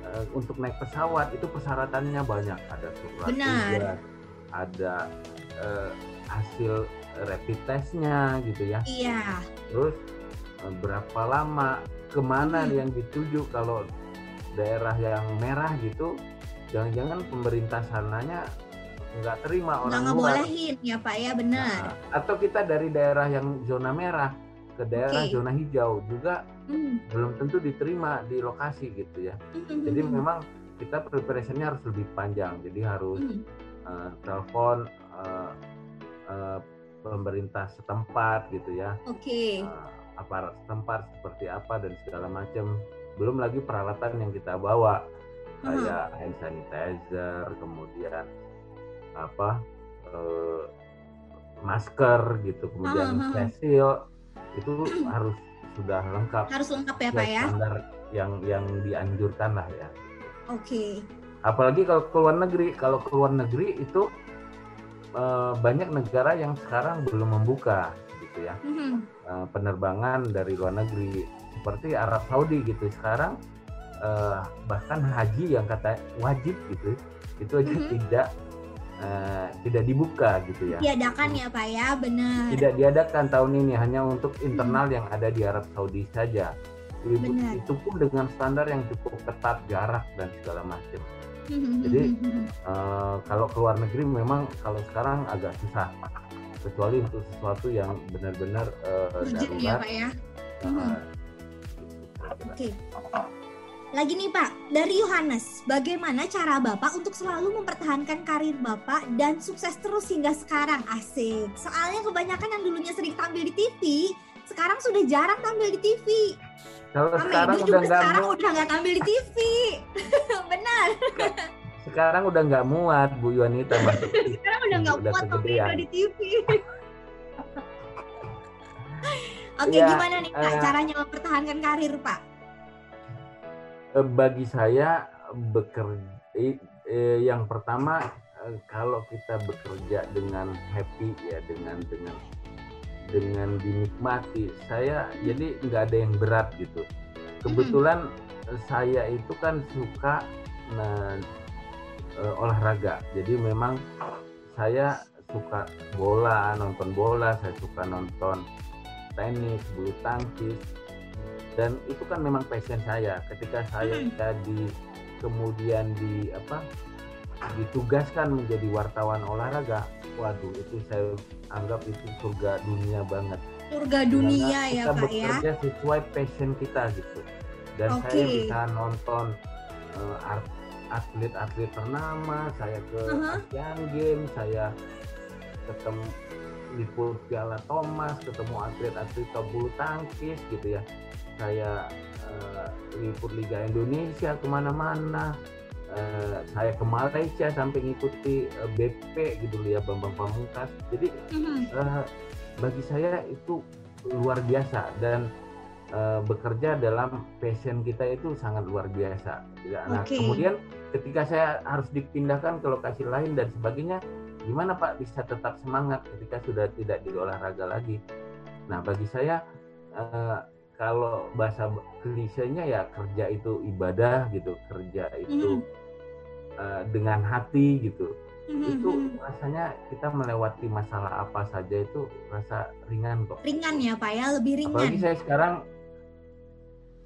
eh, untuk naik pesawat itu persyaratannya banyak. Ada surat Benar. ada eh, hasil rapid testnya gitu ya. Iya, Terus eh, berapa lama, ke mana Mhm. yang dituju kalau daerah yang merah gitu jangan-jangan pemerintah sananya nggak terima Nggak orang luar. ngebolehin ya Pak ya, benar. Nah, atau kita dari daerah yang zona merah ke daerah Oke. zona hijau juga Hmm. belum tentu diterima di lokasi gitu ya. Jadi Hmm. memang kita preparationnya harus lebih panjang. Jadi harus Hmm. eh, telepon eh, eh, pemerintah setempat gitu ya, Oke. Eh, aparat setempat seperti apa dan segala macam. Belum lagi peralatan yang kita bawa Hmm. kayak hand sanitizer, kemudian apa eh, masker gitu, kemudian Hmm, hmm, hmm. face shield itu harus sudah lengkap Harus lengkap ya Pak ya. standar yang yang dianjurkan lah ya. Oke. Apalagi kalau ke luar negeri, kalau ke luar negeri itu eh, banyak negara yang sekarang belum membuka gitu ya Hmm. eh, penerbangan dari luar negeri seperti Arab Saudi gitu sekarang eh, bahkan haji yang kata wajib gitu itu aja Mhm. tidak eh, tidak dibuka gitu ya Diadakan ya Pak ya, benar. tidak diadakan tahun ini hanya untuk internal yang ada di Arab Saudi saja itu, Benar. itu pun dengan standar yang cukup ketat jarak dan segala macam Hmm. Jadi, Eh, kalau ke luar negeri memang kalau sekarang agak susah kecuali untuk sesuatu yang benar-benar Urgent darurat ya Pak ya. eh, Mhm. gitu kira-kira. Lagi nih Pak, dari Yohanes, bagaimana cara Bapak untuk selalu mempertahankan karir Bapak dan sukses terus hingga sekarang? Asik. Soalnya kebanyakan yang dulunya sering tampil di TV, sekarang sudah jarang tampil di TV. Kalau Mama sekarang udah juga nggak sekarang udah nggak tampil di TV. Benar. sekarang udah nggak muat Bu Yuanita masuk. Sekarang udah nggak muat. Edo di TV. Oke, Ya, gimana nih Pak eh, caranya mempertahankan karir Pak? Eh, bagi saya bekerja eh, yang pertama eh, kalau kita bekerja dengan happy ya dengan dengan dengan dinikmati saya jadi nggak ada yang berat gitu. Kebetulan eh, saya itu kan suka nah, eh, olahraga. Jadi memang saya suka bola nonton bola saya suka nonton tenis bulu tangkis dan itu kan memang passion saya ketika saya di kemudian di apa ditugaskan menjadi wartawan olahraga waduh itu saya anggap itu surga dunia banget Surga dunia ya kita Pak ya. bekerja sesuai passion kita gitu dan Oke. saya bisa nonton art- atlet-atlet ternama saya ke Aha. Asian Games saya ketemu liput Piala Thomas ketemu atlet-atlet bulu tangkis gitu ya saya eh, liput Liga Indonesia ke mana-mana Eh, saya ke Malaysia sampai ngikuti eh, BP gitu ya Bambang Pamungkas jadi eh, bagi saya itu luar biasa dan eh, bekerja dalam passion kita itu sangat luar biasa. Ya, Nah, Oke. kemudian ketika saya harus dipindahkan ke lokasi lain dan sebagainya, gimana Pak bisa tetap semangat ketika sudah tidak di olahraga lagi? Nah, bagi saya kalau bahasa klisenya ya kerja itu ibadah gitu, kerja itu eh, dengan hati gitu Mhm. itu rasanya kita melewati masalah apa saja itu rasa ringan kok. ringan ya Pak ya, lebih ringan. Apalagi saya sekarang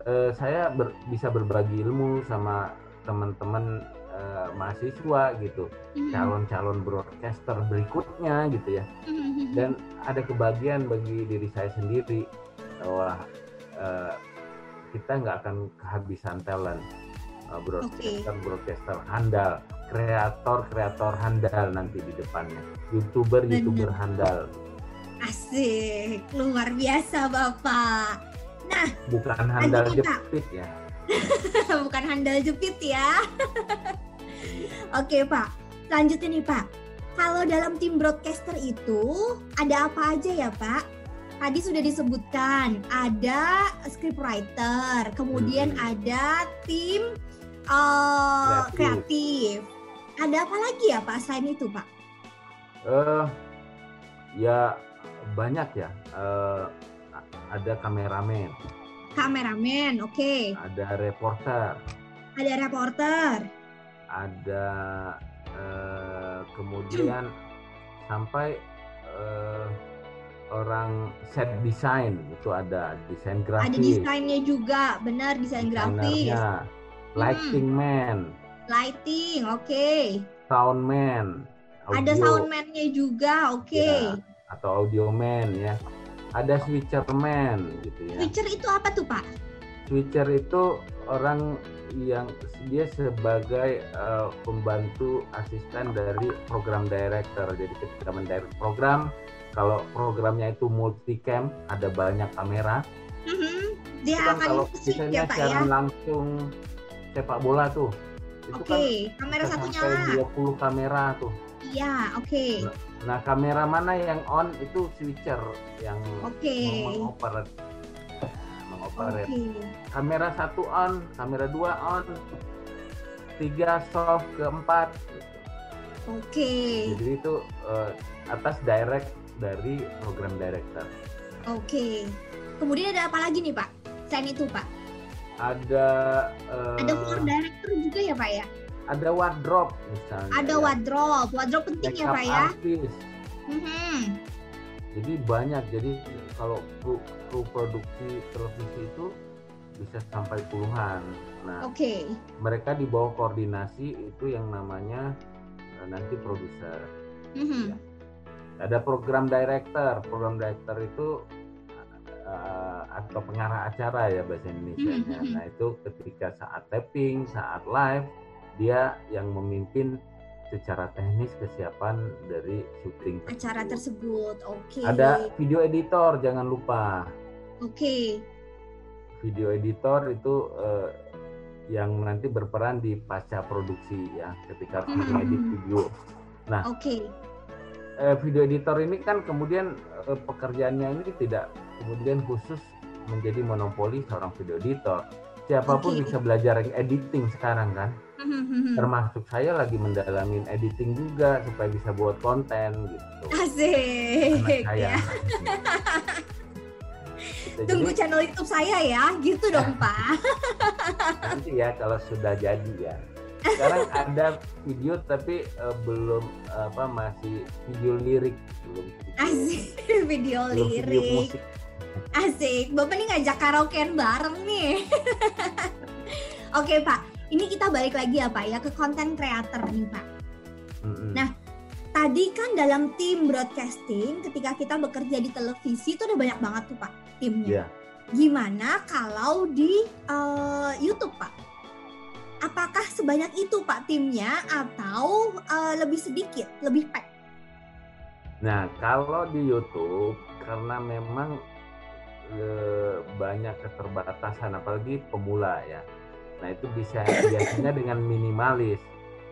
eh, saya ber- bisa berbagi ilmu sama teman-teman eh, mahasiswa gitu, Mhm. calon-calon broadcaster berikutnya gitu ya. Mhm. Dan ada kebahagiaan bagi diri saya sendiri bahwa eh, kita nggak akan kehabisan talent eh, broadcaster broadcaster handal kreator kreator handal nanti di depannya youtuber Bener. youtuber handal Asik, luar biasa Bapak. bukan handal jepit ya Bukan handal jepit ya. Oke Pak, selanjutnya nih Pak. Kalau dalam tim broadcaster itu ada apa aja ya Pak? Tadi sudah disebutkan ada scriptwriter, kemudian Hmm. ada tim eh, Kreatif. kreatif. Ada apa lagi ya Pak selain itu Pak? eh ya banyak ya Eh, ada kameramen Kameramen, oke. ada reporter Ada reporter. ada eh, kemudian sampai eh, orang set design itu ada desain Ada grafis desainnya juga, benar desain grafis. desainernya, lighting man Lighting, oke. soundman, Ada audio, soundman-nya juga, oke. ya, atau audio man ya. Ada switcher man gitu ya. Switcher itu apa tuh Pak? Switcher itu orang yang dia sebagai eh, pembantu asisten dari program director. Jadi ketika mendirect program, kalau programnya itu multicam, ada banyak kamera. Mhm. Dia Itu kan akan kalau misalnya ya ya. siaran langsung sepak bola tuh, itu Oke, kan kamera satu nyala. 20 kamera tuh. Iya, oke. Nah, kamera mana yang on itu switcher yang Oke. mengoperate mengoperate. Oke. Kamera satu on, kamera dua on, tiga soft, keempat. Oke. Jadi itu eh, atas direct dari program director. Oke. Kemudian ada apa lagi nih Pak? Selain itu Pak, Ada eh, ada floor director juga ya Pak ya? ada wardrobe misalnya. Ada ya. wardrobe, wardrobe penting ya Makeup Pak ya? artist. Mhm. Jadi banyak. Jadi kalau kru, kru produksi televisi itu bisa sampai puluhan. Nah, Oke. mereka di bawah koordinasi itu yang namanya eh, nanti produser. Mhm. Ada program director. Program director itu eh, atau pengarah acara ya bahasa Indonesia. Mhm. Nah itu ketika saat tapping, saat live, dia yang memimpin secara teknis kesiapan dari syuting Acara tersebut. tersebut. Oke. Ada video editor jangan lupa. Oke. Video editor itu eh, yang nanti berperan di pasca produksi ya ketika Mhm. mengedit video. Oke. Eh, video editor ini kan kemudian eh, pekerjaannya ini tidak kemudian khusus menjadi monopoli seorang video editor. Siapa pun Oke. bisa belajar editing sekarang kan. Mhm. Termasuk saya lagi mendalamin editing juga supaya bisa buat konten gitu. Asik. Saya. Ya. Gitu, Tunggu Jadi channel YouTube saya ya, gitu dong Pak. nanti ya kalau sudah jadi ya. Sekarang ada video tapi eh, belum apa masih video lirik belum video, Asik, video belum video lirik. musik. Asik, Bapak nih ngajak karaokean bareng nih. Oke Pak, ini kita balik lagi ya Pak ya ke konten creator nih Pak. Mm-mm. Nah, Tadi kan dalam tim broadcasting ketika kita bekerja di televisi itu ada banyak banget tuh Pak timnya. Iya. Gimana kalau di eh, YouTube Pak? Apakah sebanyak itu Pak timnya atau eh, lebih sedikit, lebih pack? Nah, kalau di YouTube karena memang eh, banyak keterbatasan apalagi pemula ya. Nah, itu bisa biasanya dengan minimalis.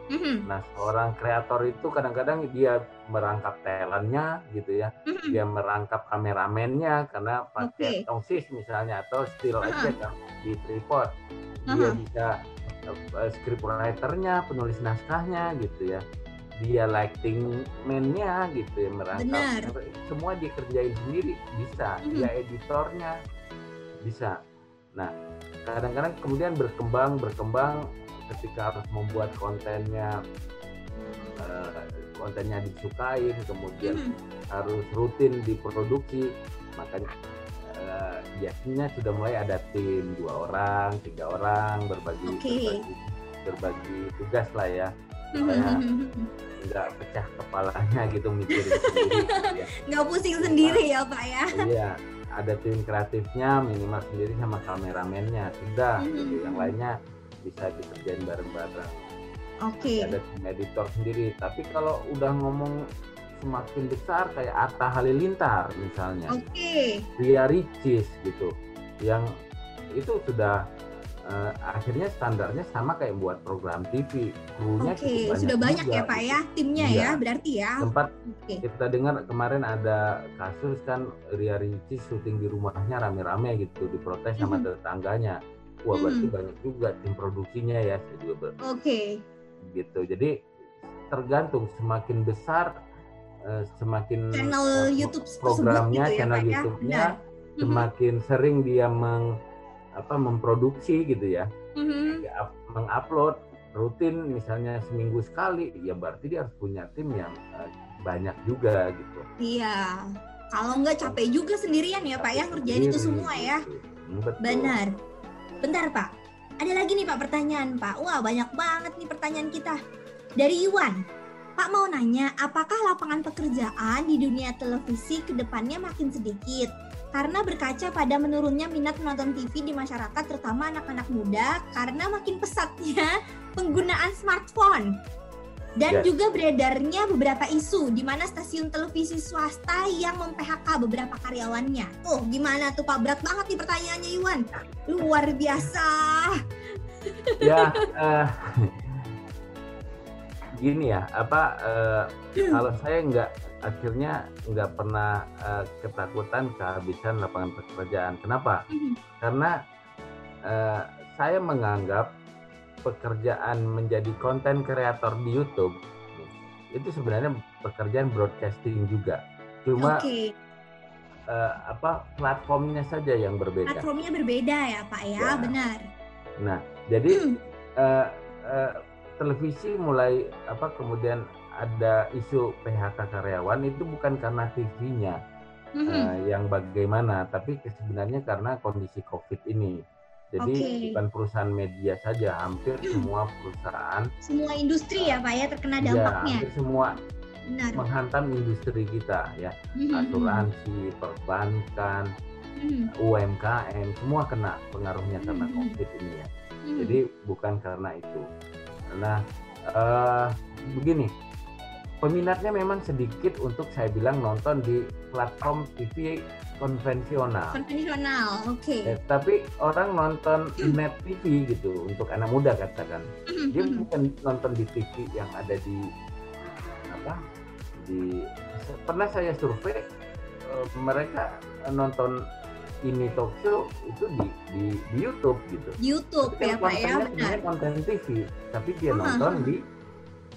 Mhm, Nah, seorang kreator itu kadang-kadang dia merangkap talentnya gitu ya. mhm. Dia merangkap kameramennya karena pakai Oke. tongsis misalnya atau still Aha. aja kan di tripod. Dia Aha. bisa script writer-nya, penulis naskahnya gitu ya. Dia lighting man-nya gitu ya merangkap. Benar. Semua dia kerjain sendiri bisa. Mhm. Dia editornya bisa. Nah, kadang-kadang kemudian berkembang berkembang ketika harus membuat kontennya eh, kontennya disukain kemudian Mhm. harus rutin diproduksi makanya biasanya sudah mulai ada tim dua orang tiga orang berbagi Oke. berbagi, berbagi tugas lah ya supaya nggak pecah kepalanya gitu mikirin sendiri gitu ya. Nggak pusing sendiri ya Pak ya. iya ada tim kreatifnya minimal sendiri sama kameramennya sudah gitu. Yang lainnya bisa dikerjain bareng-bareng Oke. ada tim editor sendiri tapi kalau udah ngomong semakin besar kayak Atta Halilintar misalnya Oke. Ria Ricis gitu yang itu sudah eh, akhirnya standarnya sama kayak buat program TV krunya Oke, cukup sudah banyak juga, ya Pak gitu. ya timnya Iya. ya berarti ya. sempat Oke. kita dengar kemarin ada kasus kan Ria Ricis syuting di rumahnya rame-rame gitu diprotes sama Mhm. tetangganya wah berarti Mhm. banyak juga tim produksinya ya saya juga ber- Oke. gitu jadi tergantung semakin besar eh, semakin Channel eh, YouTube programnya gitu ya, channel ya? YouTube-nya. Mhm. semakin sering dia meng apa memproduksi gitu ya ya, up- mengupload rutin misalnya seminggu sekali ya berarti dia harus punya tim yang eh, banyak juga gitu Iya. Kalau nggak capek juga sendirian ya Pak ya ngerjain itu semua ya. gitu. Hmm, betul. Benar. Bentar Pak. ada lagi nih Pak pertanyaan Pak. Wah banyak banget nih pertanyaan kita. Dari Iwan. Pak mau nanya, apakah lapangan pekerjaan di dunia televisi ke depannya makin sedikit? Karena berkaca pada menurunnya minat menonton TV di masyarakat, terutama anak-anak muda, karena makin pesatnya penggunaan smartphone. Dan Ya. juga beredarnya beberapa isu di mana stasiun televisi swasta yang mem-PHK beberapa karyawannya. Tuh, gimana tuh Pak? Berat banget nih pertanyaannya Iwan. Luar biasa. ya eh, gini ya apa eh, kalau saya nggak akhirnya nggak pernah eh, ketakutan kehabisan lapangan pekerjaan. Kenapa? Karena eh, saya menganggap pekerjaan menjadi konten kreator di YouTube itu sebenarnya pekerjaan broadcasting juga. Cuma Oke, eh, apa platformnya saja yang berbeda. Platformnya berbeda ya Pak ya, Ya. benar. nah jadi Hmm. eh, eh, televisi mulai apa kemudian ada isu PHK karyawan itu bukan karena TV-nya Mhm. eh, yang bagaimana, tapi sebenarnya karena kondisi COVID ini. Jadi. Hmm. bukan perusahaan media saja, hampir semua perusahaan Semua industri ya Pak ya terkena ya dampaknya. hampir semua Benar. menghantam industri kita ya, Mhm. asuransi, perbankan, Mhm. UMKM semua kena pengaruhnya karena Hmm. COVID ini ya. Mhm. Jadi bukan karena itu. Nah, eh, begini, peminatnya memang sedikit untuk saya bilang nonton di platform TV konvensional. konvensional, oke. Eh, tapi orang nonton net TV gitu untuk anak muda katakan. Mhm. Dia bukan nonton di TV yang ada di apa? Di pernah saya survei eh, mereka nonton ini talk show itu di di, di YouTube gitu. YouTube Tapi ya Pak ya, benar. konten TV, tapi dia Aha, nonton di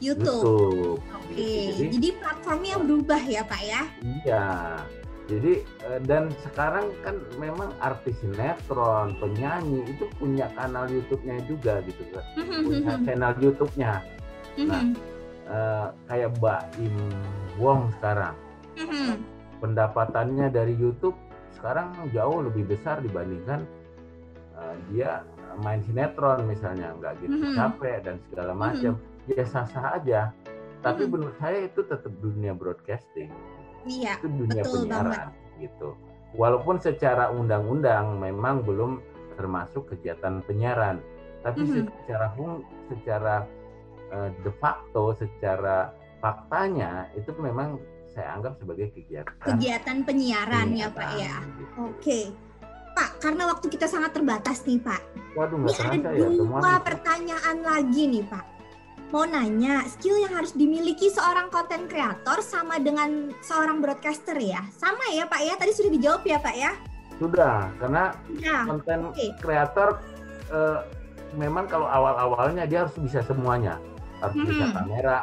YouTube. YouTube. Oke, Gitu. Jadi, jadi platformnya berubah ya Pak ya. iya. Jadi eh, dan sekarang kan memang artis sinetron, penyanyi itu punya kanal YouTube-nya juga gitu kan. Punya channel YouTube-nya. Nah, Eh, kayak Mbak Im Wong sekarang Mhm. pendapatannya dari YouTube sekarang jauh lebih besar dibandingkan eh, dia main sinetron misalnya nggak gitu Mhm. capek dan segala macam ya sah-sah aja tapi Mhm. menurut saya itu tetap dunia broadcasting Iya, itu dunia betul penyiaran gitu walaupun secara undang-undang memang belum termasuk kegiatan penyiaran tapi Mhm. secara hum secara eh, de facto secara faktanya itu memang saya anggap sebagai kegiatan kegiatan penyiaran ya Pak ya. gitu. Oke. Pak, karena waktu kita sangat terbatas nih Pak. Waduh Ini ada ya semua dua pertanyaan lagi nih Pak. Mau nanya, skill yang harus dimiliki seorang konten kreator sama dengan seorang broadcaster ya? Sama ya Pak ya? Tadi sudah dijawab ya Pak ya? sudah karena Ya. konten Oke. kreator eh, memang kalau awal-awalnya dia harus bisa semuanya harus bisa Mhm. kamera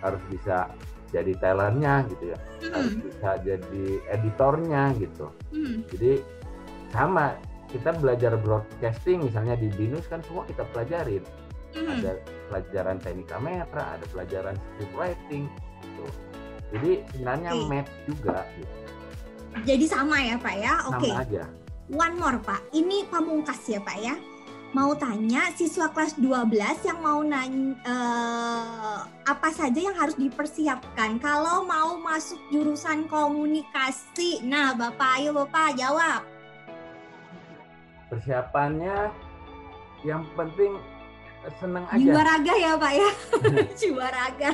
harus bisa jadi talentnya gitu ya harus Mhm. bisa jadi editornya gitu Mhm. jadi sama kita belajar broadcasting misalnya di binus kan semua kita pelajarin Mhm. ada pelajaran teknik kamera ada pelajaran script writing gitu. jadi sebenarnya Oke. match juga gitu. Jadi sama ya Pak ya? Oke. sama aja One more Pak, ini pamungkas ya Pak ya. Mau tanya siswa kelas 12 yang mau nanya eh, apa saja yang harus dipersiapkan kalau mau masuk jurusan komunikasi. Nah Bapak ayo Bapak jawab. persiapannya yang penting eh, seneng aja Jiwa raga ya Pak ya. Jiwa raga.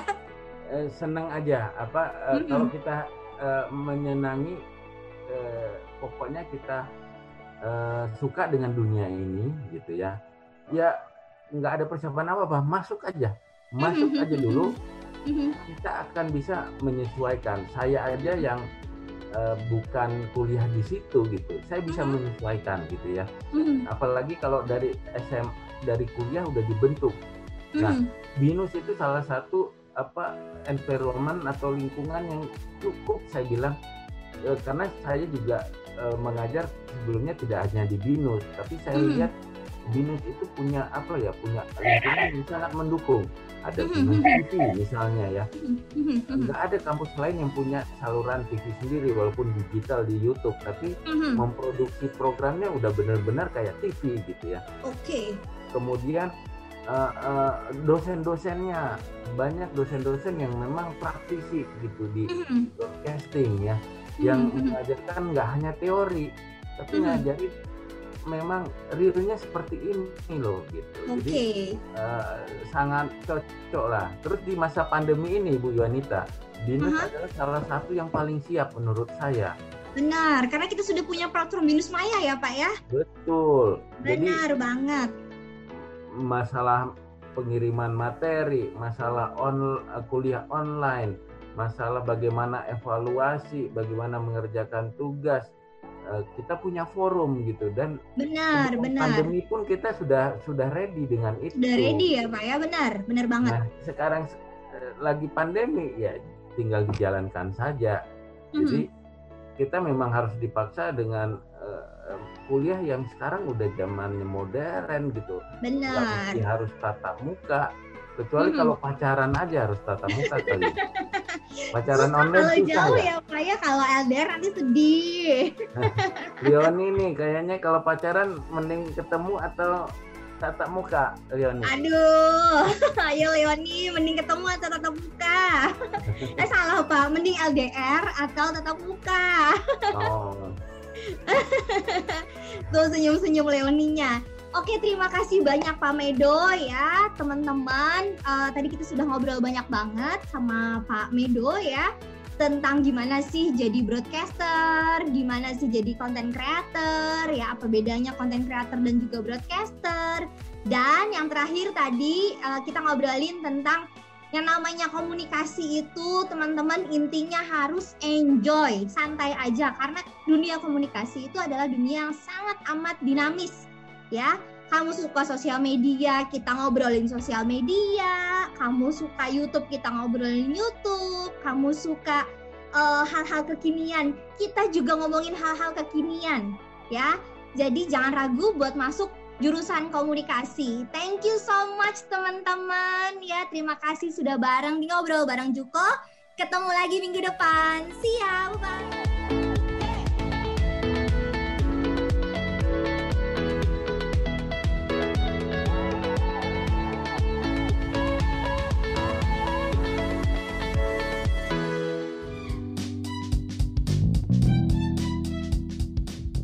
Eh, seneng aja apa eh, Mhm. kalau kita eh, menyenangi eh, pokoknya kita eh, suka dengan dunia ini gitu ya. Ya nggak ada persiapan apa apa masuk aja. Masuk aja dulu. Mhm. kita akan bisa menyesuaikan. Saya aja yang eh, bukan kuliah di situ gitu. Saya bisa Mhm. menyesuaikan gitu ya. Apalagi kalau dari SM dari kuliah udah dibentuk. Nah, binus itu salah satu apa environment atau lingkungan yang cukup saya bilang. Eh, karena saya juga eh, mengajar sebelumnya tidak hanya di binus tapi saya Mhm. lihat binus itu punya apa ya punya lingkungan yang sangat mendukung. Ada binus TV misalnya ya. Nggak ada kampus lain yang punya saluran TV sendiri walaupun digital di YouTube tapi memproduksi programnya udah benar-benar kayak TV gitu ya. Oke. kemudian uh, uh, dosen-dosennya. Banyak dosen-dosen yang memang praktisi gitu di broadcasting ya yang Mhm. mengajarkan nggak hanya teori tapi Mhm. ngajarin memang realnya seperti ini loh gitu Oke. jadi eh, sangat cocok lah terus di masa pandemi ini Bu Yuanita Binus Aha. adalah salah satu yang paling siap menurut saya Benar, karena kita sudah punya platform Binus Maya ya Pak ya. betul jadi Benar banget. masalah pengiriman materi, masalah on, kuliah online, masalah bagaimana evaluasi, bagaimana mengerjakan tugas. eh, Kita punya forum gitu dan Benar, benar. pandemi pun kita sudah sudah ready dengan itu. Sudah ready ya Pak ya, benar, benar banget. Nah, sekarang eh, lagi pandemi ya tinggal dijalankan saja. Jadi kita memang harus dipaksa dengan eh, kuliah yang sekarang udah zamannya modern gitu. Benar. harus tatap muka kecuali Mhm. kalau pacaran aja harus tatap muka kali pacaran Susah online kalau susah jauh ya Pak ya, kalau LDR nanti sedih. Leoni nih kayaknya kalau pacaran mending ketemu atau tatap muka Leoni Aduh, ayo Leoni, mending ketemu atau tatap muka? eh salah Pak, mending LDR atau tatap muka? oh Tuh senyum-senyum Leoninya. Oke, terima kasih banyak Pak Medo ya, teman-teman. Eh, tadi kita sudah ngobrol banyak banget sama Pak Medo ya tentang gimana sih jadi broadcaster, gimana sih jadi content creator, ya apa bedanya content creator dan juga broadcaster. Dan yang terakhir tadi eh, kita ngobrolin tentang yang namanya komunikasi itu teman-teman intinya harus enjoy, santai aja karena dunia komunikasi itu adalah dunia yang sangat amat dinamis ya. Kamu suka sosial media, kita ngobrolin sosial media. Kamu suka YouTube, kita ngobrolin YouTube. Kamu suka eh, hal-hal kekinian, kita juga ngomongin hal-hal kekinian ya. Jadi jangan ragu buat masuk jurusan komunikasi. Thank you so much teman-teman ya. Terima kasih sudah bareng di ngobrol bareng Juko. Ketemu lagi minggu depan. See ya. Bye.